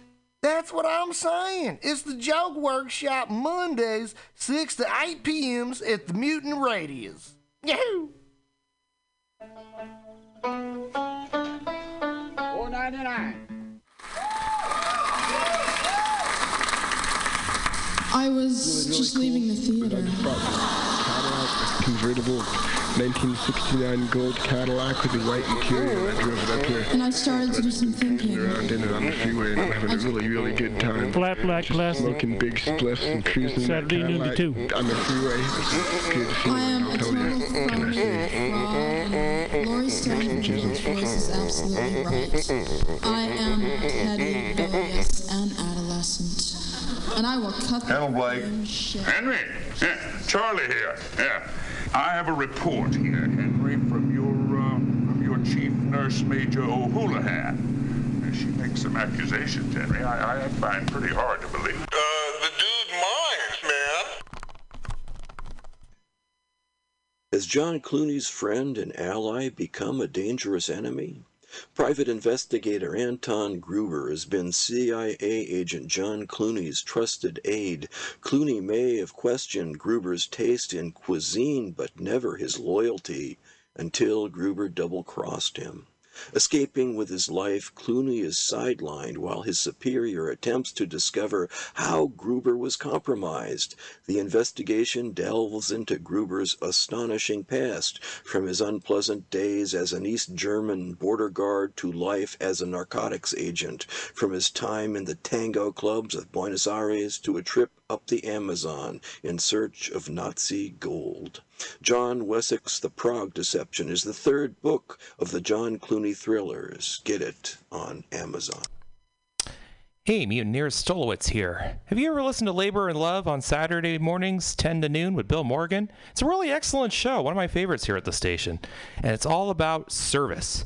That's what I'm saying. It's the Joke Workshop Mondays, 6 to 8 p.m.s at the Mutant Radius. Yahoo! Four ninety nine. I was just leaving the theater. convertible 1969 gold Cadillac with the white interior. I drove it up here. And I started to do some thinking. Around in it on the freeway and I'm having a really, really good time. Flat black Just classic. Smoking big spliffs and cruising Saturday noon to Cadillac two. on the freeway. Good I feeling, am I'll a total you. phony fraud, and Laurie Stone's voice is absolutely right. I am petty, rebellious, and adolescent. And I will cut the Hello, Blake. Henry, yeah, Charlie here. Yeah, I have a report here, Henry, from your uh, from your chief nurse, Major O'Houlihan. She makes some accusations, Henry. I, I find pretty hard to believe. Uh, the dude minds, man. Has John Clooney's friend and ally become a dangerous enemy? Private investigator Anton Gruber has been CIA agent John Clooney's trusted aide. Clooney may have questioned Gruber's taste in cuisine, but never his loyalty until Gruber double crossed him. Escaping with his life, Clooney is sidelined while his superior attempts to discover how Gruber was compromised. The investigation delves into Gruber's astonishing past, from his unpleasant days as an East German border guard to life as a narcotics agent, from his time in the tango clubs of Buenos Aires to a trip up the Amazon in search of Nazi gold. John Wessex, The Prague Deception is the third book of the John Clooney thrillers. Get it on Amazon. Hey, Mutineers Stolowitz here. Have you ever listened to Labor and Love on Saturday mornings, 10 to noon, with Bill Morgan? It's a really excellent show, one of my favorites here at the station. And it's all about service.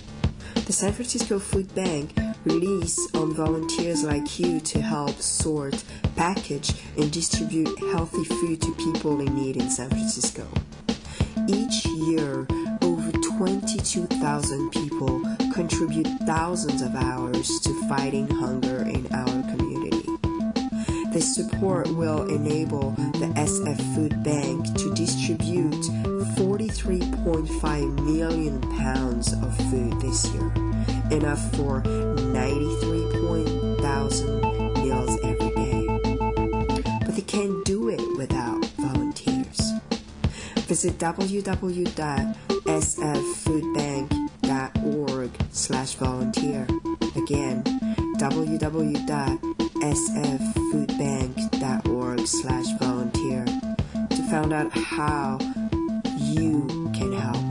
The San Francisco Food Bank relies on volunteers like you to help sort, package, and distribute healthy food to people in need in San Francisco. Each year, over 22,000 people contribute thousands of hours to fighting hunger in our community. This support will enable the SF Food Bank to distribute 43.5 million pounds of food this year, enough for 93,000 meals every day. But they can't do it without volunteers. Visit www.sffoodbank.org slash volunteer. Again, www.sffoodbank.org slash volunteer to find out how you can help.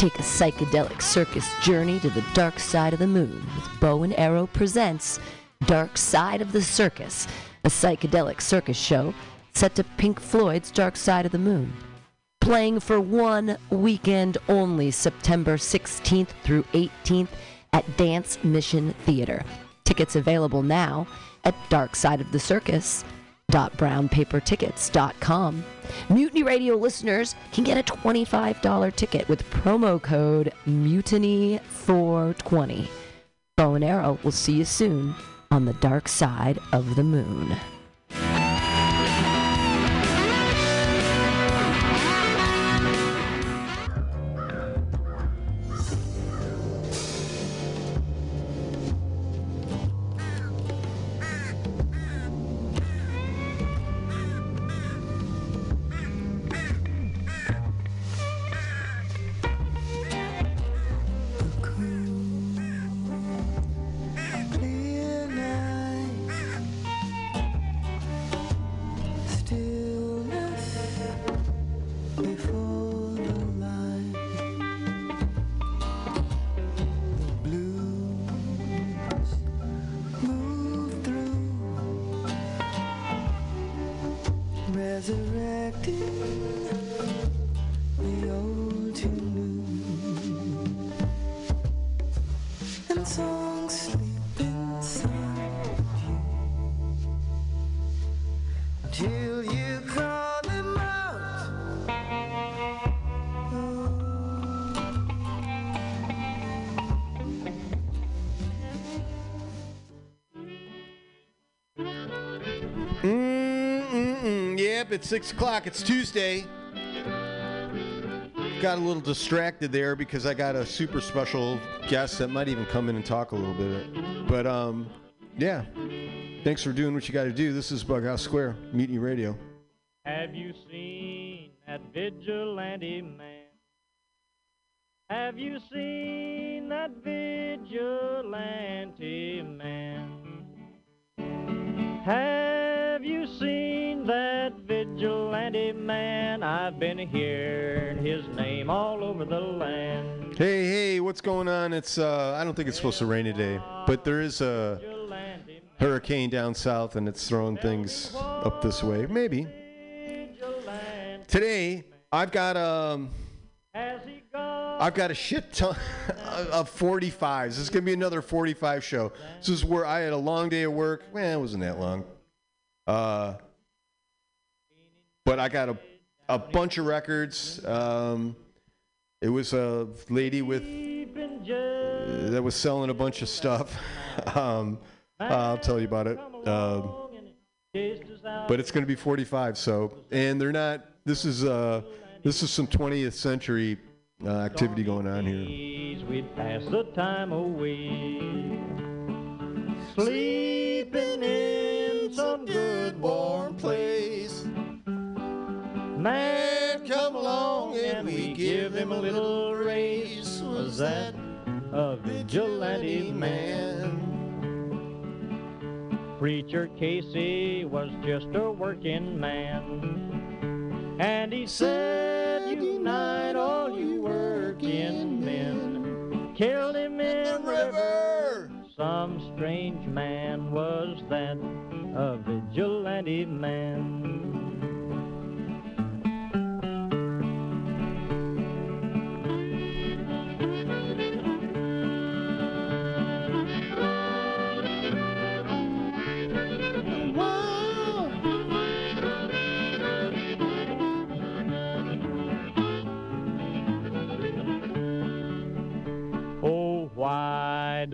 Take a psychedelic circus journey to the dark side of the moon with Bow and Arrow presents Dark Side of the Circus, a psychedelic circus show set to Pink Floyd's Dark Side of the Moon. Playing for one weekend only, September 16th through 18th at Dance Mission Theater. Tickets available now at darksideofthecircus.brownpapertickets.com. Mutiny Radio listeners can get a $25 ticket with promo code MUTINY420. Bow and Arrow will see you soon on the dark side of the moon. thank you It's six o'clock. It's Tuesday. Got a little distracted there because I got a super special guest that might even come in and talk a little bit. But um, yeah. Thanks for doing what you got to do. This is Bughouse Square, Mutiny Radio. Have you seen that vigilante man? Have you seen that vigilante man? Have I've been hearing his name all over the land. Hey, hey, what's going on? It's uh, I don't think it's supposed to rain today, but there is a hurricane down south, and it's throwing things up this way. Maybe today I've got um, I've got a shit ton <laughs> of 45s. This is gonna be another 45 show. This is where I had a long day of work. Well, it wasn't that long. Uh, but I got a a bunch of records. Um, it was a lady with that was selling a bunch of stuff. <laughs> um, I'll tell you about it. Um, but it's going to be 45. So, and they're not. This is uh, this is some 20th century uh, activity going on here. We'd pass the time away. Sleeping in some good warm place. Man come along and we give him a little raise. Was that a vigilante man? Preacher Casey was just a working man. And he said, Unite all you working men. Killed him in the river. Some strange man was that, a vigilante man.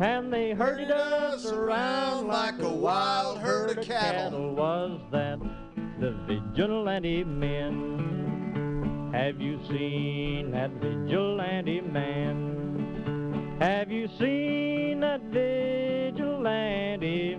And they herded us around like a wild herd of cattle. Was that the vigilante men? Have you seen that vigilante man? Have you seen that vigilante